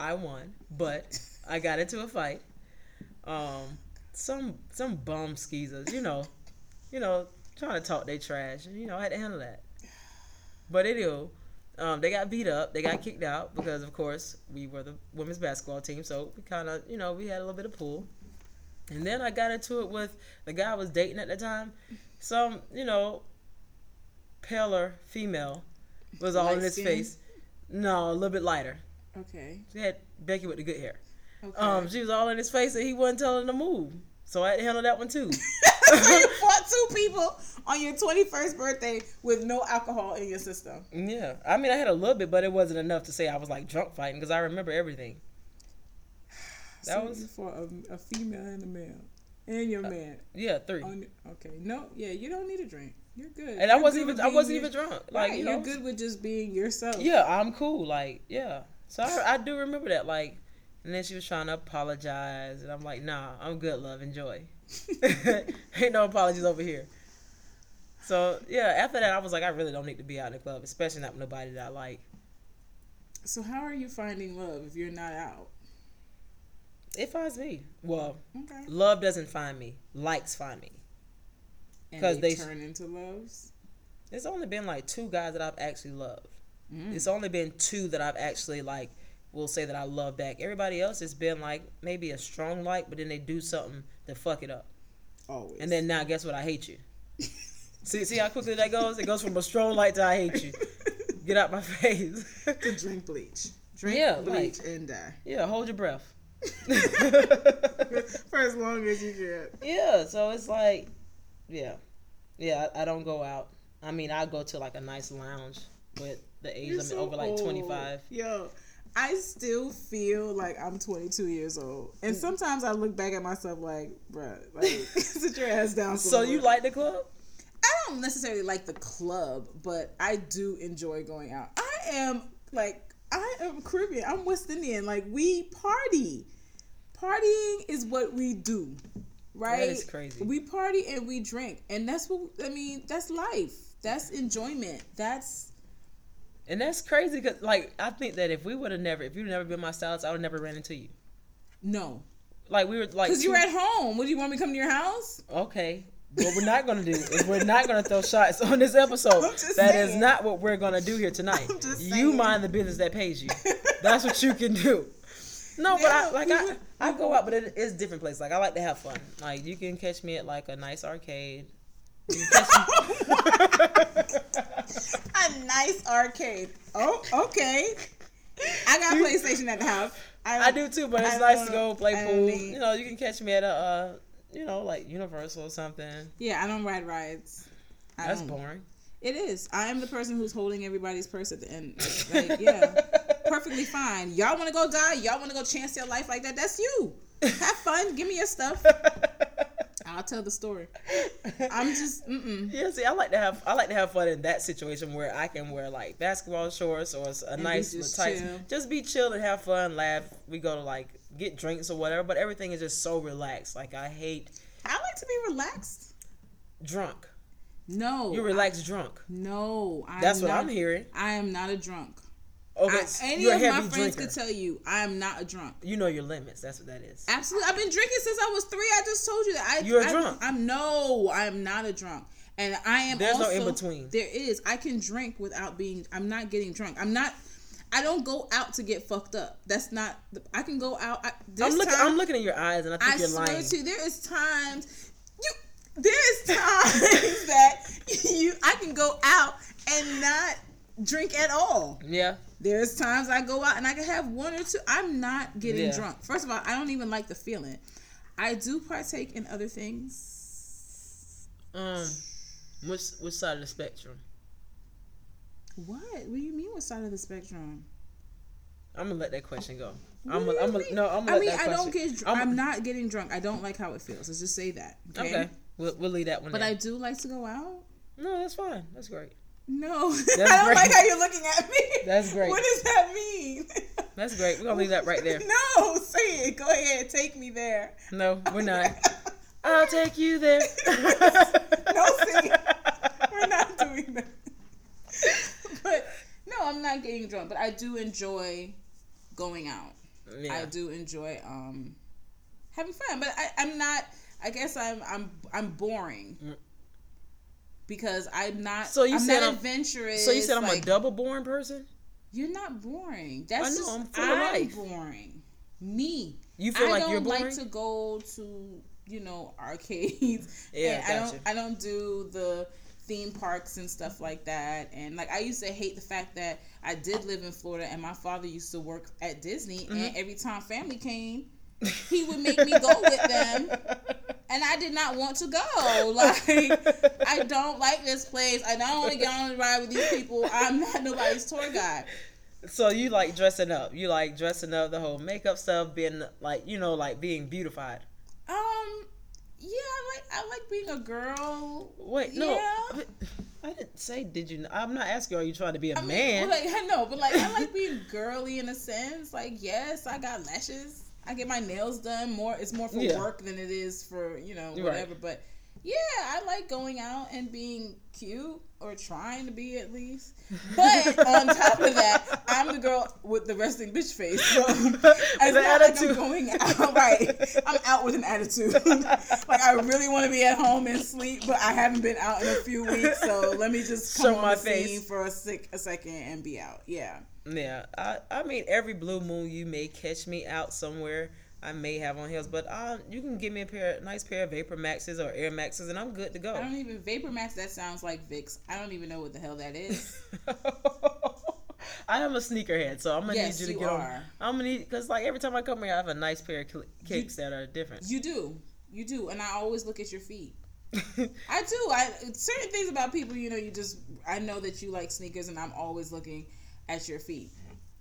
I won, but I got into a fight. Um, some some bum skeezers, you know, you know, trying to talk they trash, and you know, I had to handle that. But anywho, um, they got beat up, they got kicked out because, of course, we were the women's basketball team, so we kind of, you know, we had a little bit of pull. And then I got into it with the guy I was dating at the time. Some, you know, paler female was all in his skin? face. No, a little bit lighter. Okay. She had Becky with the good hair. Okay. Um, she was all in his face and he wasn't telling her to move. So I had to handle that one too. so you fought two people on your 21st birthday with no alcohol in your system. yeah. I mean, I had a little bit, but it wasn't enough to say I was like drunk fighting because I remember everything. That so was- fought a, a female and a male, and your man. Yeah, three. On, okay, no, yeah, you don't need a drink. You're good. And I You're wasn't even I wasn't your- even drunk. Like right, you know, you're good with just being yourself. yeah, I'm cool. Like yeah. So I, I do remember that. Like, and then she was trying to apologize, and I'm like, nah, I'm good, love, enjoy. Ain't no apologies over here. So yeah, after that, I was like, I really don't need to be out in the club, especially not with nobody that I like. So how are you finding love if you're not out? It finds me. Well, Okay. love doesn't find me. Likes find me. Because they, they- turn into loves. It's only been like two guys that I've actually loved. Mm. It's only been two that I've actually like will say that I love back. Everybody else has been like maybe a strong like, but then they do something to fuck it up. Always. And then now guess what? I hate you. see see how quickly that goes? It goes from a strong like to I hate you. Get out my face. to drink bleach. Drink Yeah, bleach and die. yeah, hold your breath. For as long as you can. yeah, so it's like yeah. Yeah, I, I don't go out. I mean, I go to like a nice lounge with the age limit so over like 25. Yo, I still feel like I'm 22 years old, and mm. sometimes I look back at myself like, bruh, like sit your ass down. So you like the club? I don't necessarily like the club, but I do enjoy going out. I am like I am Caribbean. I'm West Indian. Like we party. Partying is what we do. right? is crazy. We party and we drink, and that's what I mean. That's life. That's enjoyment. That's And that's crazy because, like, I think that if we would have never, if you'd never been my stylist, I would have never ran into you. no, Like we were like, because you were at home. Would you want me to come to your house? Okay. What we're not gonna do is we're not gonna throw shots on this episode. That is saying. not what we're gonna do here tonight. You mind the business that pays you. That's what you can do. No, but I like I, I go out, but it is different place. Like I like to have fun. Like you can catch me at like a nice arcade. A nice arcade. Oh, okay. I got PlayStation at the house. I do too, but it's I nice to go play I pool. need- You know, you can catch me at a, uh, you know, like Universal or something. Yeah, I don't ride rides. I That's don't. boring. It is. I am the person who's holding everybody's purse at the end. Like, yeah, perfectly fine. Y'all want to go die? Y'all want to go chance your life like that? That's you. Have fun. Give me your stuff. I'll tell the story. I'm just. Mm-mm. Yeah, see, I like to have I like to have fun in that situation where I can wear like basketball shorts or a be nice just just be chill and have fun, laugh. We go to like get drinks or whatever, but everything is just so relaxed. Like I hate I like to be relaxed. drunk. No, You're relaxed drunk. no. I'm That's what not, I'm hearing. I am not a drunk. Okay, I, any of my friends drinker. could tell you I am not a drunk. you know your limits. That's what that is. Absolutely, I've been drinking since I was three. I just told you that. I, You're a I, drunk. I'm no, I am not a drunk, and I am. There's no also, in between. There is. I can drink without being. I'm not getting drunk. I'm not. I don't go out to get fucked up. That's not. I can go out. I, I'm looking. time- I'm looking at your eyes, and I think I you're swear lying. to you, there is times you. There is times that you. I can go out and not drink at all. yeah, There's times I go out and I can have one or two. I'm not getting Yeah. drunk. First of all, I don't even like the feeling. I do partake in other things. um, which which side of the spectrum? What? What do you mean? What side of the spectrum? I'm gonna let that question go. I'm gonna, I'm gonna, no, I'm gonna I let mean, that I don't get. Dr- I'm- I'm, not getting drunk. I don't like how it feels. Let's just say that. Okay. Okay, we'll, we'll leave that one. But there. I do like to go out. no, that's fine. That's great. No, I don't great. like how you're looking at me. That's great. What does that mean? That's great. We're gonna leave that right there. No, say it. Go ahead. Take me there. No, we're not. I'll take you there. No, see, it. we're not doing that. But no, I'm not getting drunk. But I do enjoy going out. Yeah. I do enjoy um having fun. But I, I'm not. I guess I'm I'm I'm boring Mm. Because I'm not. So you I'm said not I'm- adventurous. So you said I'm a double born person? You're not boring. That's I know, just I'm full I'm life. boring. Me. You feel I like you're boring? I don't like to go to you know arcades. Yeah, and I don't. I don't do the theme parks and stuff like that. And like I used to hate the fact that I did live in Florida and my father used to work at Disney. Mm-hmm. And every time family came, he would make me go with them. And I did not want to go. Like I don't like this place. I don't want to get on the ride with these people. I'm not nobody's tour guide. So you like dressing up? You like dressing up, the whole makeup stuff, being like you know, like being beautified. Um, yeah, I like I like being a girl. Wait, no, Yeah. I didn't say. Did you? I'm not asking. Are you trying to be a I mean, man? like I know, but like I like being girly in a sense. Like, yes, I got lashes. I get my nails done more. It's more for Yeah. work than it is for you know Right. whatever. But yeah, I like going out and being cute or trying to be at least. But on top of that, I'm the girl with the resting bitch face. So it's not like attitude. I'm going out. Right, I'm out with an attitude. like I really want to be at home and sleep, but I haven't been out in a few weeks. So let me just come Show on my the face. scene for a sec, a second and be out. Yeah. Yeah, I, I mean, every blue moon you may catch me out somewhere. I may have on heels, but uh, you can give me a pair, nice pair of Vapor Maxes or Air Maxes, and I'm good to go. I don't even Vapor Max. That sounds like Vicks. I don't even know what the hell that is. I am a sneakerhead, so I'm gonna Yes, need you to you get on. are. I'm gonna need because like every time I come here, I have a nice pair of kicks that are different. You do, you do, and I always look at your feet. I do. I certain things about people. You know, you just. I know that you like sneakers, and I'm always looking at your feet.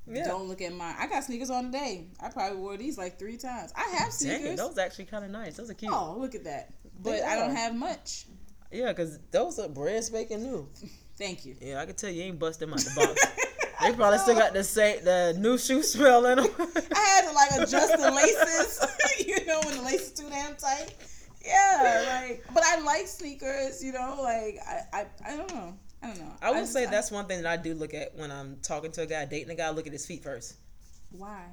yeah. Don't look at mine. I got sneakers on today. I probably wore these like three times. I have Dang, sneakers. those are actually kind of nice. Those are cute. oh, look at that. But I don't have much. Yeah, because those are brand spanking new. Thank you. Yeah, I can tell you ain't bust them out the box. they probably still got the say the new shoe smell in them. I had to like adjust the laces. you know when the laces too damn tight. Yeah, like, but I like sneakers. You know, like I, I, I don't know. I don't know. I would just- say that's one thing that I do look at when I'm talking to a guy, dating a guy. I look at his feet first. why.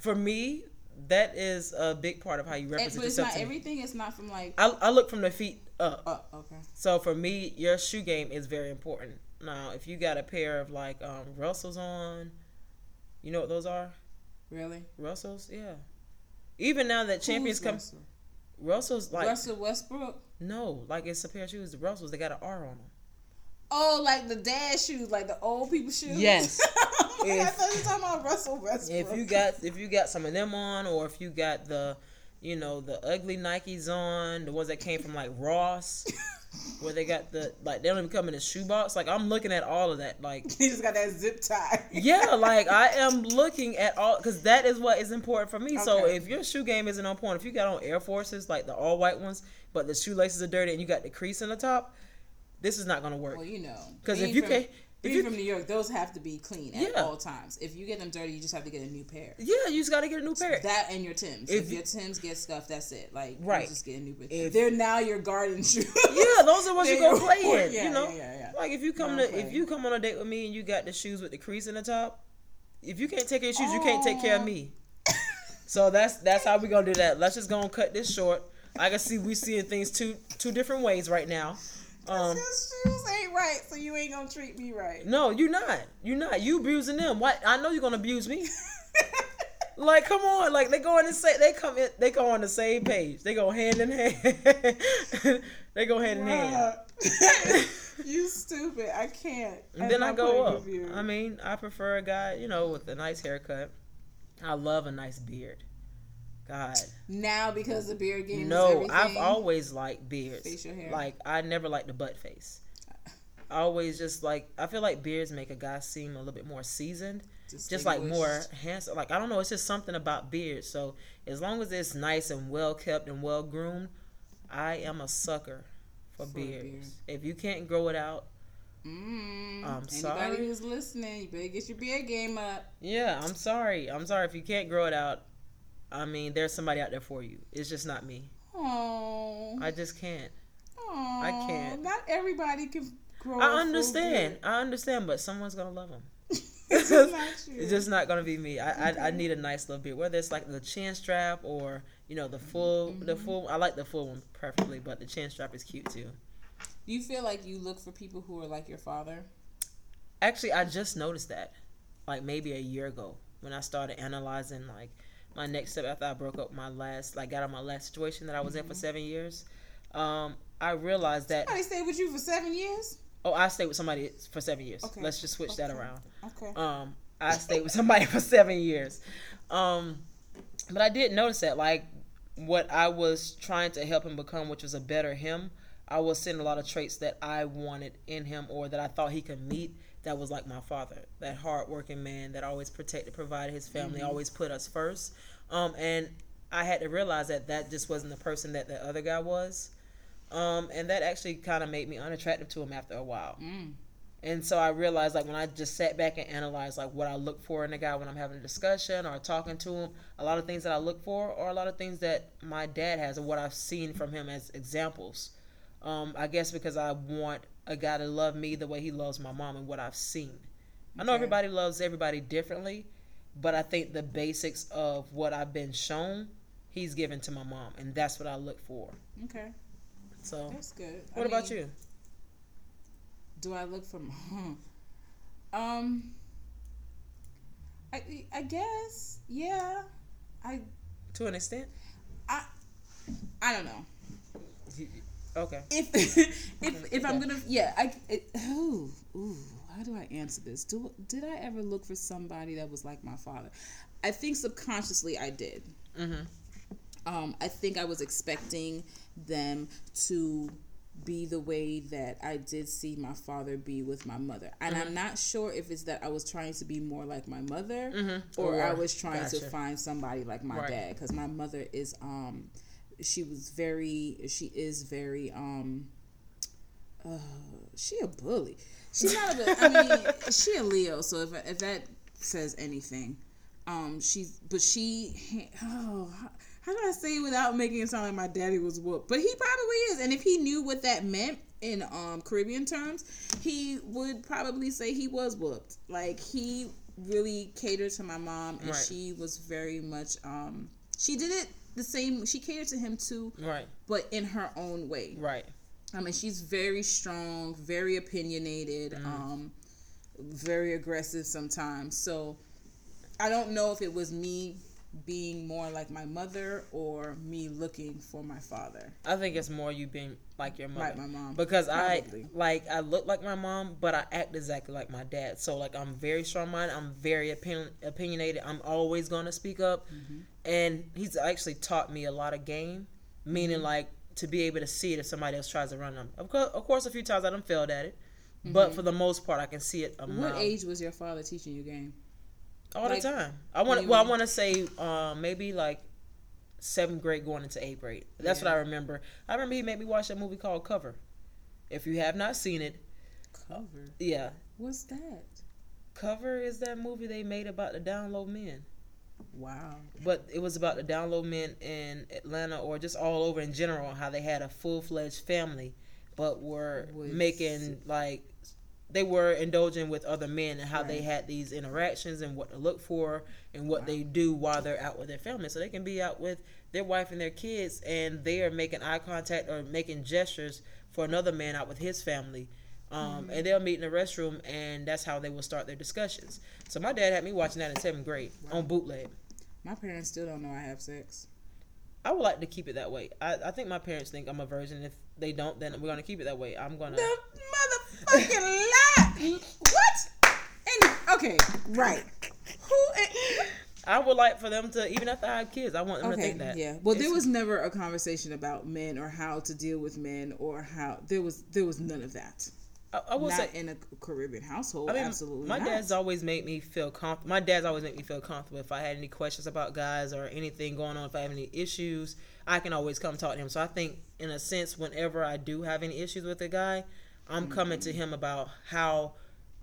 For me, that is a big part of how you And, represent but it's yourself. not everything. It's not from like. I, I look from the feet up. Oh, okay. So for me, your shoe game is very important. Now, if you got a pair of like um, Russells on, you know what those are? Really? Russells, yeah. Even now that champions come, Russell? Russells like Russell Westbrook. no, like it's a pair of shoes. The Russells they got an R on them. Oh, like the dad shoes, like the old people shoes. Yes. oh my God, I If- thought you were talking about Russell Westbrook. If you got if you got some of them on, or if you got the, you know, the ugly Nikes on, the ones that came from like Ross, where they got the like they don't even come in a shoebox. Like I'm looking at all of that. Like he just got that zip tie. yeah, like I am looking at all because that is what is important for me. So if your shoe game isn't on point, if you got on Air Forces like the all white ones, but the shoelaces are dirty and you got the crease in the top, this is not gonna work. Well, you know, because if you from- can't- if being you- from New York, those have to be clean at Yeah. all times. If you get them dirty, you just have to get a new pair. Yeah, you just got to get a new pair. That and your Tims. If If, your Tims get scuffed, that's it. Like, Right. you just get a new pair. If- They're now your garden shoes. yeah, those are what you go play in. Yeah, you know, yeah, like if you come to if you come on a date with me and you got the shoes with the crease in the top, if you can't take your shoes, you can't take care of me. Oh. So that's that's how we gonna do that. Let's just gonna cut this short. I can see we seeing things two two different ways right now. Um, shoes ain't right, so you ain't gonna treat me right. no, you're not. You're not. You abusing them. What? I know you're gonna abuse me. Like, come on. Like they go in the same. They come in. They go on the same page. They go hand in hand. they go hand in hand. You stupid. I can't. And then I go up. I mean, I prefer a guy, you know, with a nice haircut. I love a nice beard. God, now because the beard game is no. I've always liked beards. Facial hair. Like I never liked the butt face. I always just like I feel like beards make a guy seem a little bit more seasoned, just like more handsome. Like I don't know, it's just something about beards. So as long as it's nice and well kept and well groomed, I am a sucker for, For beards. beard. If you can't grow it out, Mm, I'm Anybody sorry. who's listening, you better get your beard game up. Yeah, I'm sorry. I'm sorry if you can't grow it out. I mean, there's somebody out there for you. It's just not me. Oh, I just can't. I can't. Not everybody can grow. I understand. I understand, but someone's gonna love them. it's just not. It's just not gonna be me. I, I I need a nice little beard, whether it's like the chin strap or you know the full the Mm-hmm. full. I like the full one preferably, but the chin strap is cute too. Do you feel like you look for people who are like your father? Actually, I just noticed that, like maybe a year ago when I started analyzing like my next step after I broke up my last like got out of my last situation that I was in Mm-hmm. for seven years. Um, I realized that Somebody stayed with you for seven years. oh I stayed with somebody for seven years. Okay. Let's just switch that around. Okay. Um, I stayed with somebody for seven years. Um, but I did notice that, like, what I was trying to help him become, which was a better him, I was seeing a lot of traits that I wanted in him or that I thought he could meet. That was like my father, that hardworking man that always protected, provided his family, always put us first. Um, and I had to realize that that just wasn't the person that the other guy was. Um, and that actually kind of made me unattractive to him after a while. Mm. And so I realized, like, when I just sat back and analyzed, like, what I look for in a guy when I'm having a discussion or talking to him, a lot of things that I look for are a lot of things that my dad has or what I've seen from him as examples. Um, I guess because I want a guy to love me the way he loves my mom and what I've seen. I know Okay. everybody loves everybody differently, but I think the basics of what I've been shown, he's given to my mom, and that's what I look for. Okay, So, that's good. what I about mean, you? Do I look for? um, I I guess yeah. I To an extent? I I don't know. Okay. if if if I'm gonna yeah I it, ooh ooh how do I answer this? Do did I ever look for somebody that was like my father? I think subconsciously I did. Mm-hmm. Um, I think I was expecting them to be the way that I did see my father be with my mother, and Mm-hmm. I'm not sure if it's that I was trying to be more like my mother, Mhm. or, Or- I was trying to find somebody like my Right. dad because my mother is um she was very she is very um uh, she a bully she's not a I mean she a Leo so if if that says anything um she's but she oh how, how do I say it without making it sound like my daddy was whooped? But he probably is. And if he knew what that meant in um Caribbean terms, he would probably say he was whooped. Like he really catered to my mom and Right. she was very much um she did it the same she catered to him too, Right. but in her own way. Right. I mean, she's very strong, very opinionated, Mm. um, very aggressive sometimes. So I don't know if it was me being more like my mother or me looking for my father. I think it's more you being like your mother. Like my mom. Because Probably. I like I look like my mom, but I act exactly like my dad. So like I'm very strong minded. I'm very opinion, opinionated. I'm always gonna speak up, Mm-hmm. And he's actually taught me a lot of game, meaning Mm-hmm. like to be able to see it if somebody else tries to run them. Of course, of course, a few times I done failed at it, but for the most part, I can see it. A Mm-hmm. What mile- age was your father teaching you game? All like, the time. I want. Well, I want to say um, maybe like seventh grade going into eighth grade. That's what I remember. I remember he made me watch a movie called Cover. If you have not seen it, Cover. yeah, What's that? Cover is that movie they made about the down low men. Wow. But it was about the down low men in Atlanta or just all over in general, how they had a full fledged family, but were With- making like they were indulging with other men and how they had these interactions and what to look for and what they do while they're out with their family. So they can be out with their wife and their kids and they are making eye contact or making gestures for another man out with his family. Um, Mm-hmm. And they'll meet in the restroom, and that's how they will start their discussions. So my dad had me watching that in seventh grade on bootleg. My parents still don't know I have sex. I would like to keep it that way. I, I think my parents think I'm a virgin. If they don't, then we're gonna keep it that way. I'm gonna. The motherfucking lie. What? And okay, right. Who? I would like for them to, even if I have kids, I want them to think that. yeah. Well, there was never a conversation about men or how to deal with men or how there was there was none of that. I, I will Not say. in a Caribbean household. I mean, absolutely. my not. dad's always made me feel comfortable. My dad's always made me feel comfortable. If I had any questions about guys or anything going on, if I have any issues, I can always come talk to him. So I think, in a sense, whenever I do have any issues with a guy, I'm coming to mm-hmm. him about how,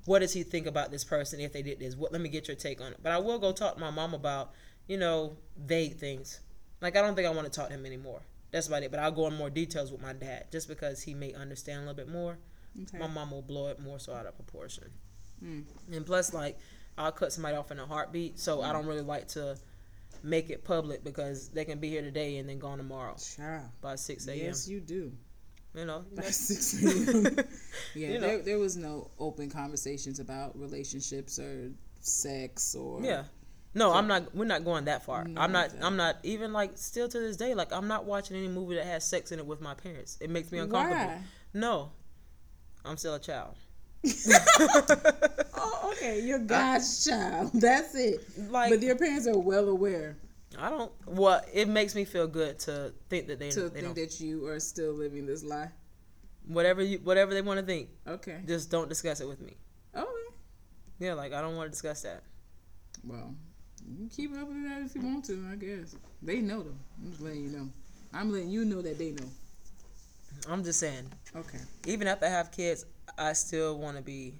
what does he think about this person if they did this? What? Let me get your take on it. But I will go talk to my mom about, you know, vague things. Like I don't think I want to talk to him anymore. That's about it. But I'll go in more details with my dad just because he may understand a little bit more Okay. my mom will blow it more so out of proportion. Mm. And plus, like, I'll cut somebody off in a heartbeat, so I don't really like to make it public because they can be here today and then gone tomorrow Child. by 6 a.m. Yes, you do. You know? By six a.m. Yeah, You know. there, there was no open conversations about relationships or sex or yeah. No, I'm not. We're not going that far. No, I'm not. I'm not even like still to this day. Like I'm not watching any movie that has sex in it with my parents. It makes me uncomfortable. Why? No, I'm still a child. Oh, okay. You're God's child. That's it. Like but your parents are well aware I don't. Well, it makes me feel good to think that they, to they think don't. that you are still living this lie. whatever you, whatever they want to think, Okay. just don't discuss it with me. Okay. Yeah, like I don't want to discuss that. Well, you can keep up with that if you want to. I guess they know though. I'm just letting you know. I'm letting you know that they know. I'm just saying, Okay. even after I have kids, I still want to be.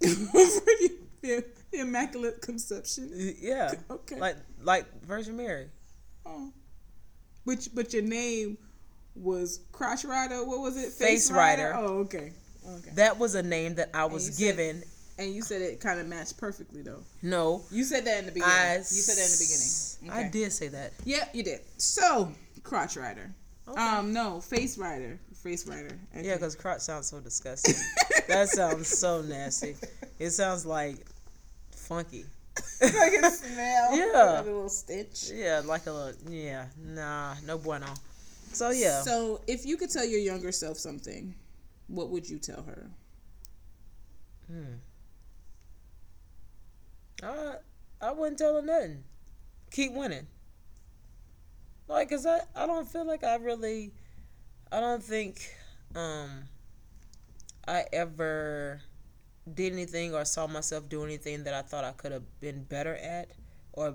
the immaculate conception. Yeah, Okay. like like Virgin Mary. Oh. Which, but your name was Crush Rider. What was it? Face Rider. Oh, okay. Okay. That was a name that I was said- given. And you said it kind of matched perfectly though. No, You said that in the beginning. I. you said that in the beginning. I did say that. Yeah, you did. So, crotch rider. Okay. Um, no, face rider. Face rider. Yeah, because crotch sounds so disgusting. that sounds so nasty. It sounds like funky. like a smell. Yeah. Like a little stench. Yeah, like a little. Yeah, nah, no bueno. So yeah, So, if you could tell your younger self something, what would you tell her? Hmm. I I wouldn't tell her nothing. Keep winning. Like, cause I I don't feel like I really, I don't think, um, I ever did anything or saw myself do anything that I thought I could have been better at or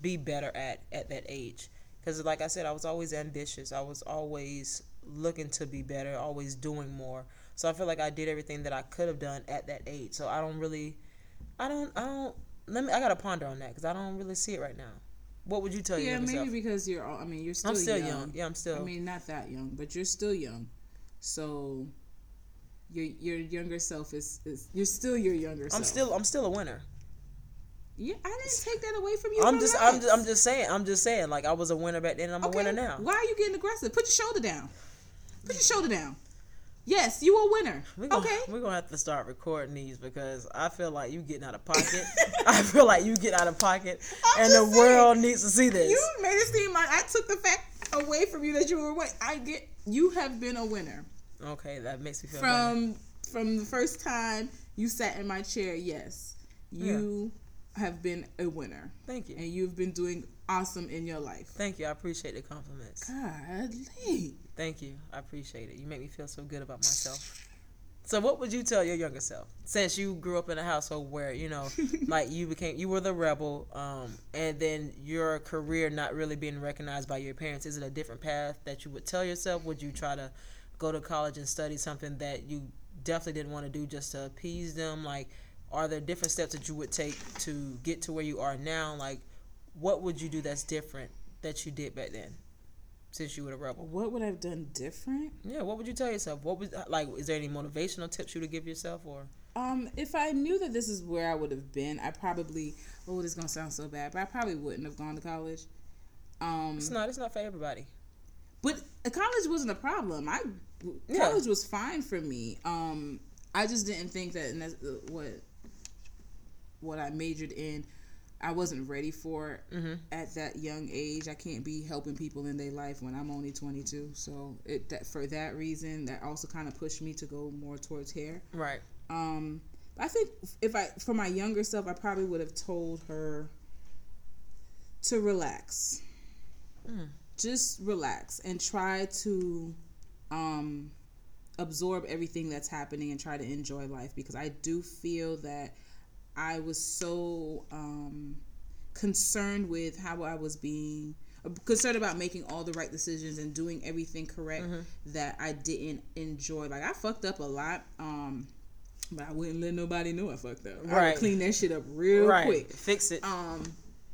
be better at at that age. Cause like I said, I was always ambitious. I was always looking to be better, always doing more. So I feel like I did everything that I could have done at that age. So I don't really, I don't, I don't. Let me. I gotta ponder on that because I don't really see it right now. What would you tell your Yeah, maybe because you're. all- I mean, you're still. I'm still young. young. Yeah, I'm still. I mean, not that young, but you're still young. So, your your younger self is, is you're still your younger self. I'm still I'm still a winner. Yeah, I didn't take that away from you. I'm just I'm just, I'm just saying I'm just saying like I was a winner back then. I'm a winner now. Why are you getting aggressive? Put your shoulder down. Put your shoulder down. Yes, you are a winner. We're gonna, okay. we're gonna have to start recording these because I feel like you getting out of pocket. I feel like you get out of pocket, I'm and the saying, world needs to see this. You made it seem like I took the fact away from you that you were a winner. I get you have been a winner Okay, that makes me feel better. from from the first time you sat in my chair. Yes, you have been a winner, Thank you, and you've been doing awesome in your life. thank you. I appreciate the compliments. Godly. Thank you. I appreciate it. You make me feel so good about myself. So, what would you tell your younger self since you grew up in a household where you know, like you became, you were the rebel, um, and then your career not really being recognized by your parents? Is it a different path that you would tell yourself? Would you try to go to college and study something that you definitely didn't want to do just to appease them? Like, are there different steps that you would take to get to where you are now? Like, what would you do that's different that you did back then, since you were a rebel? What would I have done different? Yeah, what would you tell yourself? What was like? Is there any motivational tips you would give yourself, or Um, if I knew that this is where I would have been, I probably oh, this is gonna sound so bad, but I probably wouldn't have gone to college. Um, it's not? It's not for everybody. but college wasn't a problem. I Yeah. college was fine for me. Um, I just didn't think that and that's, uh, what what I majored in, I wasn't ready for Mm-hmm. at that young age. I can't be helping people in their life when I'm only 22. So it that for that reason, that also kind of pushed me to go more towards hair. Right. Um, I think if I for my younger self, I probably would have told her to relax, Mm. just relax, and try to um, absorb everything that's happening and try to enjoy life because I do feel that I was so um, concerned with how I was being concerned about making all the right decisions and doing everything correct Mm-hmm. that I didn't enjoy. Like I fucked up a lot, um, but I wouldn't let nobody know I fucked up. I would clean that shit up real right. quick. Fix it. Um,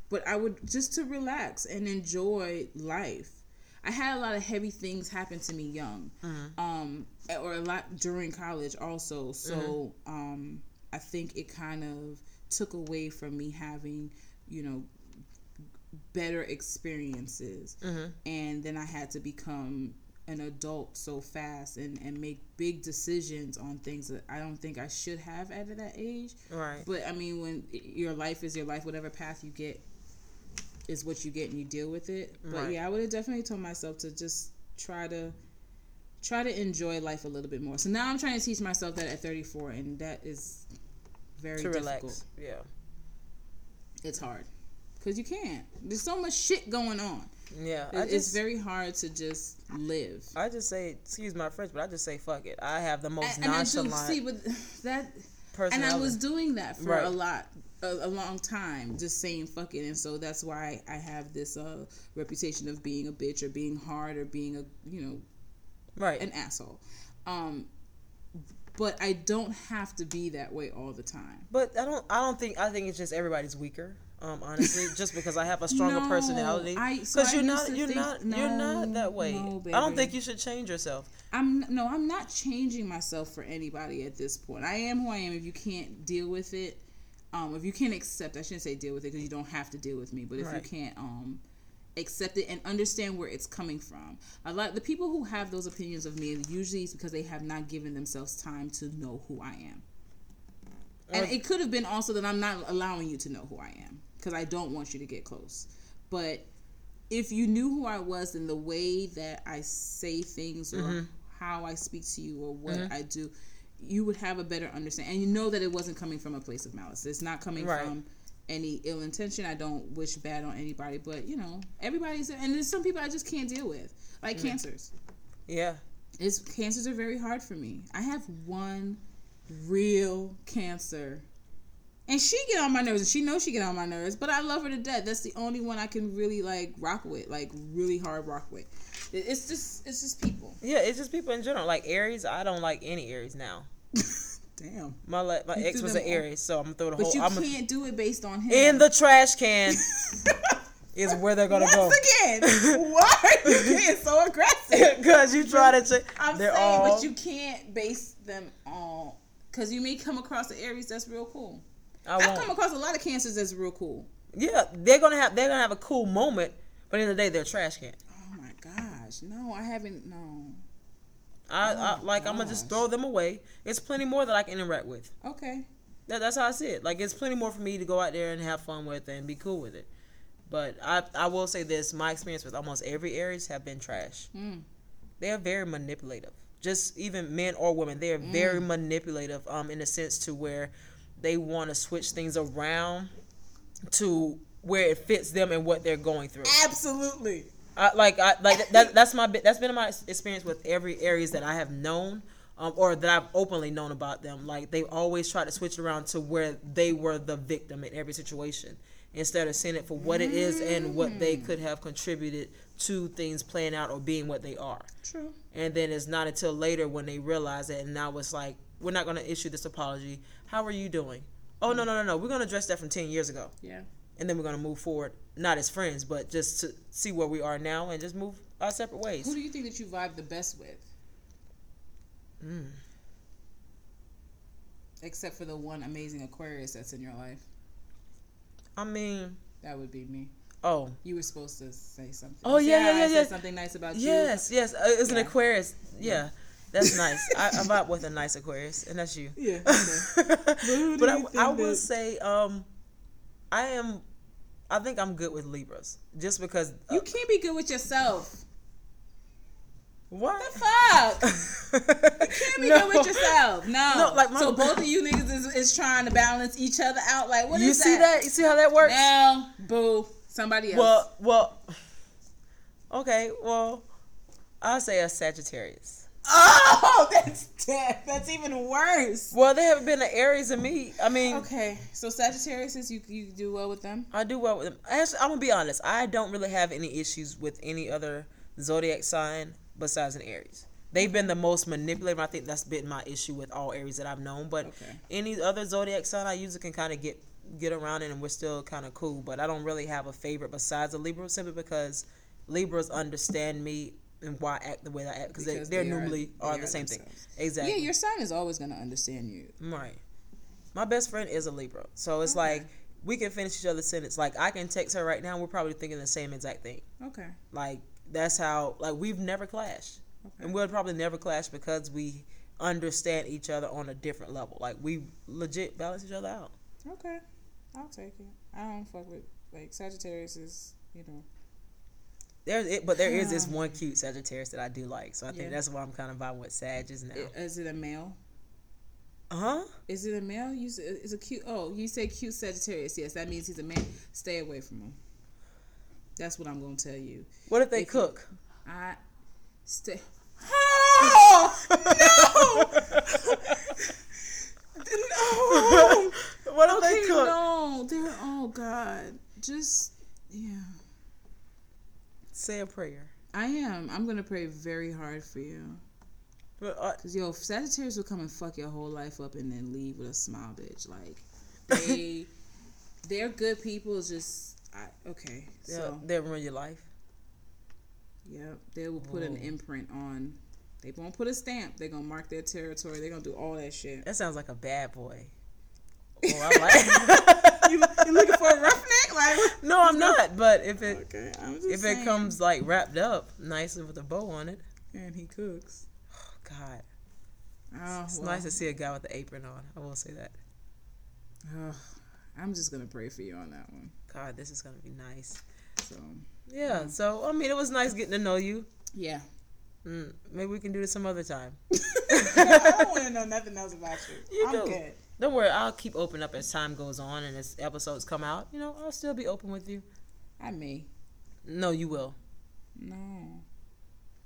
but I would just to relax and enjoy life. I had a lot of heavy things happen to me young, Mm-hmm. um, or a lot during college also. So um, I think it kind of took away from me having, you know, better experiences. Mm-hmm. And then I had to become an adult so fast and, and make big decisions on things that I don't think I should have at that age. right. But I mean, when your life is your life, whatever path you get is what you get, and you deal with it. But Right. yeah, I would have definitely told myself to just try to try to enjoy life a little bit more. So now I'm trying to teach myself that at 34, and that is very to difficult. relax. Yeah. It's hard because you can't. There's so much shit going on. Yeah. It- I it's very hard to just live. I just say, excuse my French, but I just say fuck it. I have the most and, and I do nonchalant see, but that and I was doing that for Right. a lot, a, a long time, just saying fuck it, and so that's why I have this uh, reputation of being a bitch or being hard or being a you know right. an asshole. Um, but I don't have to be that way all the time. But I don't. I don't think. I think it's just everybody's weaker. Um, honestly, just because I have a stronger No, personality. I- Because so you're not. You're think- not. you're not that way. no, I don't think you should change yourself. I'm no, I'm not changing myself for anybody at this point. I am who I am. If you can't deal with it, um, if you can't accept, I shouldn't say deal with it because you don't have to deal with me. But if Right. you can't um, accept it and understand where it's coming from, a lot the people who have those opinions of me usually it's because they have not given themselves time to know who I am. And it could have been also that I'm not allowing you to know who I am because I don't want you to get close. But if you knew who I was and the way that I say things or Mm-hmm. how I speak to you or what I do, you would have a better understanding. And you know that it wasn't coming from a place of malice. It's not coming Right. from any ill intention. I don't wish bad on anybody, but you know, everybody's and there's some people I just can't deal with, like mm. cancers. Yeah. It's cancers are very hard for me. I have one real cancer. And she get on my nerves and she knows she get on my nerves, but I love her to death. That's the only one I can really like rock with, like really hard rock with. It's just it's just people. Yeah. It's just people in general. Like Aries, I don't like any Aries now. Damn. My le- my You ex was an Aries, so I'm gonna throw the But whole. you I'm can't do it based on him. in the trash can. is where they're gonna Once go. again, why are you being so aggressive? Because you try to check. I'm they're saying, all, but you can't base them on because you may come across an Aries that's real cool. I I've won't. come across a lot of cancers that's real cool. yeah, they're gonna have they're gonna have a cool moment, but in the, the day, they're a trash can. Oh my gosh, no, I haven't. No. I, I Oh, like I'm gonna just throw them away. It's plenty more that I can interact with. Okay. That, that's how I see it. Like it's plenty more for me to go out there and have fun with and be cool with it. But I I will say this: my experience with almost every Aries have been trash. Mm. They are very manipulative. Just even men or women, they are very manipulative. Um, in a sense to where they want to switch things around to where it fits them and what they're going through. Absolutely. I, like I like that. That's my that's been my experience with every Aries that I have known, um, or that I've openly known about them. Like they always try to switch it around to where they were the victim in every situation instead of seeing it for what it is and what they could have contributed to things playing out or being what they are. True. And then it's not until later when they realize it, and now it's like we're not going to issue this apology. How are you doing? Oh no no no no! We're going to address that from ten years ago Yeah. And then we're gonna move forward, not as friends, but just to see where we are now and just move our separate ways. Who do you think that you vibe the best with? Mm. Except for the one amazing Aquarius that's in your life. I mean, That would be me. oh You were supposed to say something. Oh, See yeah, yeah, I yeah, said yeah. Something nice about you. yes, yes, uh, it's an Yeah. Aquarius. Yeah, that's nice. I, I vibe with a nice Aquarius, and that's you. Yeah. do but I, I will say, um, I am. I think I'm good with Libras, just because. Uh, You can't be good with yourself. what? The fuck. You can't be good with yourself. No. No, like my- so both of you niggas is, is trying to balance each other out. Like what You see that? You see how that works? No, boo. Somebody else. Well, well. Okay, well, I'll say a Sagittarius. Oh, that's. That's even worse. Well, they haven't been an Aries in me. I mean, Okay, so Sagittarius is you you do well with them. I do well with them. Actually, I'm gonna be honest. I don't really have any issues with any other zodiac sign besides an Aries. They've been the most manipulative. I think that's been my issue with all Aries that I've known. But Okay. any other zodiac sign, I usually can kind of get get around it, and we're still kind of cool. But I don't really have a favorite besides a Libra, simply because Libras understand me and why I act the way I act because they, they're they are- normally are, are the same thing. Exactly. Yeah, your sign is always gonna understand you. Right. My best friend is a Libra. So it's Okay. like we can finish each other's sentence. Like I can text her right now, we're probably thinking the same exact thing. Okay. Like that's how like we've never clashed. Okay. And we'll probably never clash because we understand each other on a different level. Like we legit balance each other out. Okay. I'll take it. I don't fuck with like Sagittarius is you know. There's it but there is this one cute Sagittarius that I do like. So I think Yeah. that's why I'm kind of vibing with Sages now. Is it a male? huh? Is it a male? You it's a cute. Oh, you say cute Sagittarius. Yes, that means he's a man. Stay away from him. That's what I'm gonna tell you. What if they If you- cook? I stay. Oh no! no! what if Okay, they cook? no, they're oh god, just yeah. Say a prayer. I am. I'm gonna pray very hard for you, But, uh, cause yo, Sagittarius will come and fuck your whole life up and then leave with a smile, bitch. Like they, they're good people. it's Just I okay. yeah, So they'll ruin your life. yeah, they will put an imprint on. They won't put a stamp. They're gonna mark their territory. They're gonna do all that shit. That sounds like a bad boy. Oh, I like. you, you looking for a roughneck? Like no, I'm not. But if it okay, if saying. it comes like wrapped up nicely with a bow on it, and he cooks. God, Oh, it's well, nice to see a guy with the apron on. I will say that. ugh, I'm just gonna pray for you on that one. God, this is gonna be nice. So Yeah. So I mean, it was nice getting to know you. yeah, Mm, maybe we can do this some other time. I don't want to know nothing else about you. You I'm do. good. Don't worry, I'll keep open up as time goes on and as episodes come out. You know, I'll still be open with you. I may. No, you will. No,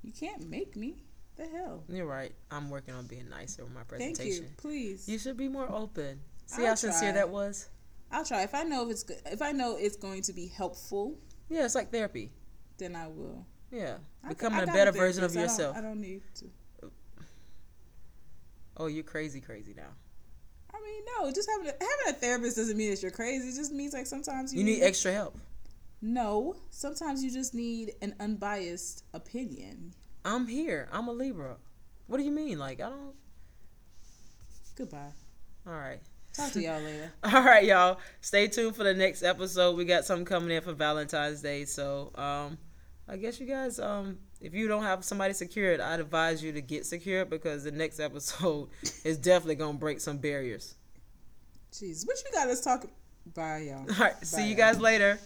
you can't make me. The hell. You're right. I'm working on being nicer with my presentation. Thank you. Please. You should be more open. See I'll how sincere try. that was? I'll try. If I know if it's good, if I know it's going to be helpful, Yeah, it's like therapy. then I will. Yeah. I- Becoming I a better version of therapist. I don't- yourself. I don't need to. Oh, you're crazy, crazy now. Mean, no. Just having a, having a therapist doesn't mean that you're crazy. It just means like sometimes you, You need extra help. No, sometimes you just need an unbiased opinion. I'm here. I'm a Libra. What do you mean? Like I don't. Goodbye. All right. Talk to y'all later. All right, y'all. Stay tuned for the next episode. We got something coming in for Valentine's Day. So, um, I guess you guys, um, if you don't have somebody secured, I'd advise you to get secured because the next episode is definitely gonna break some barriers. Jeez, what you got us talking? Bye, y'all. All right. See Bye, you y'all. guys later.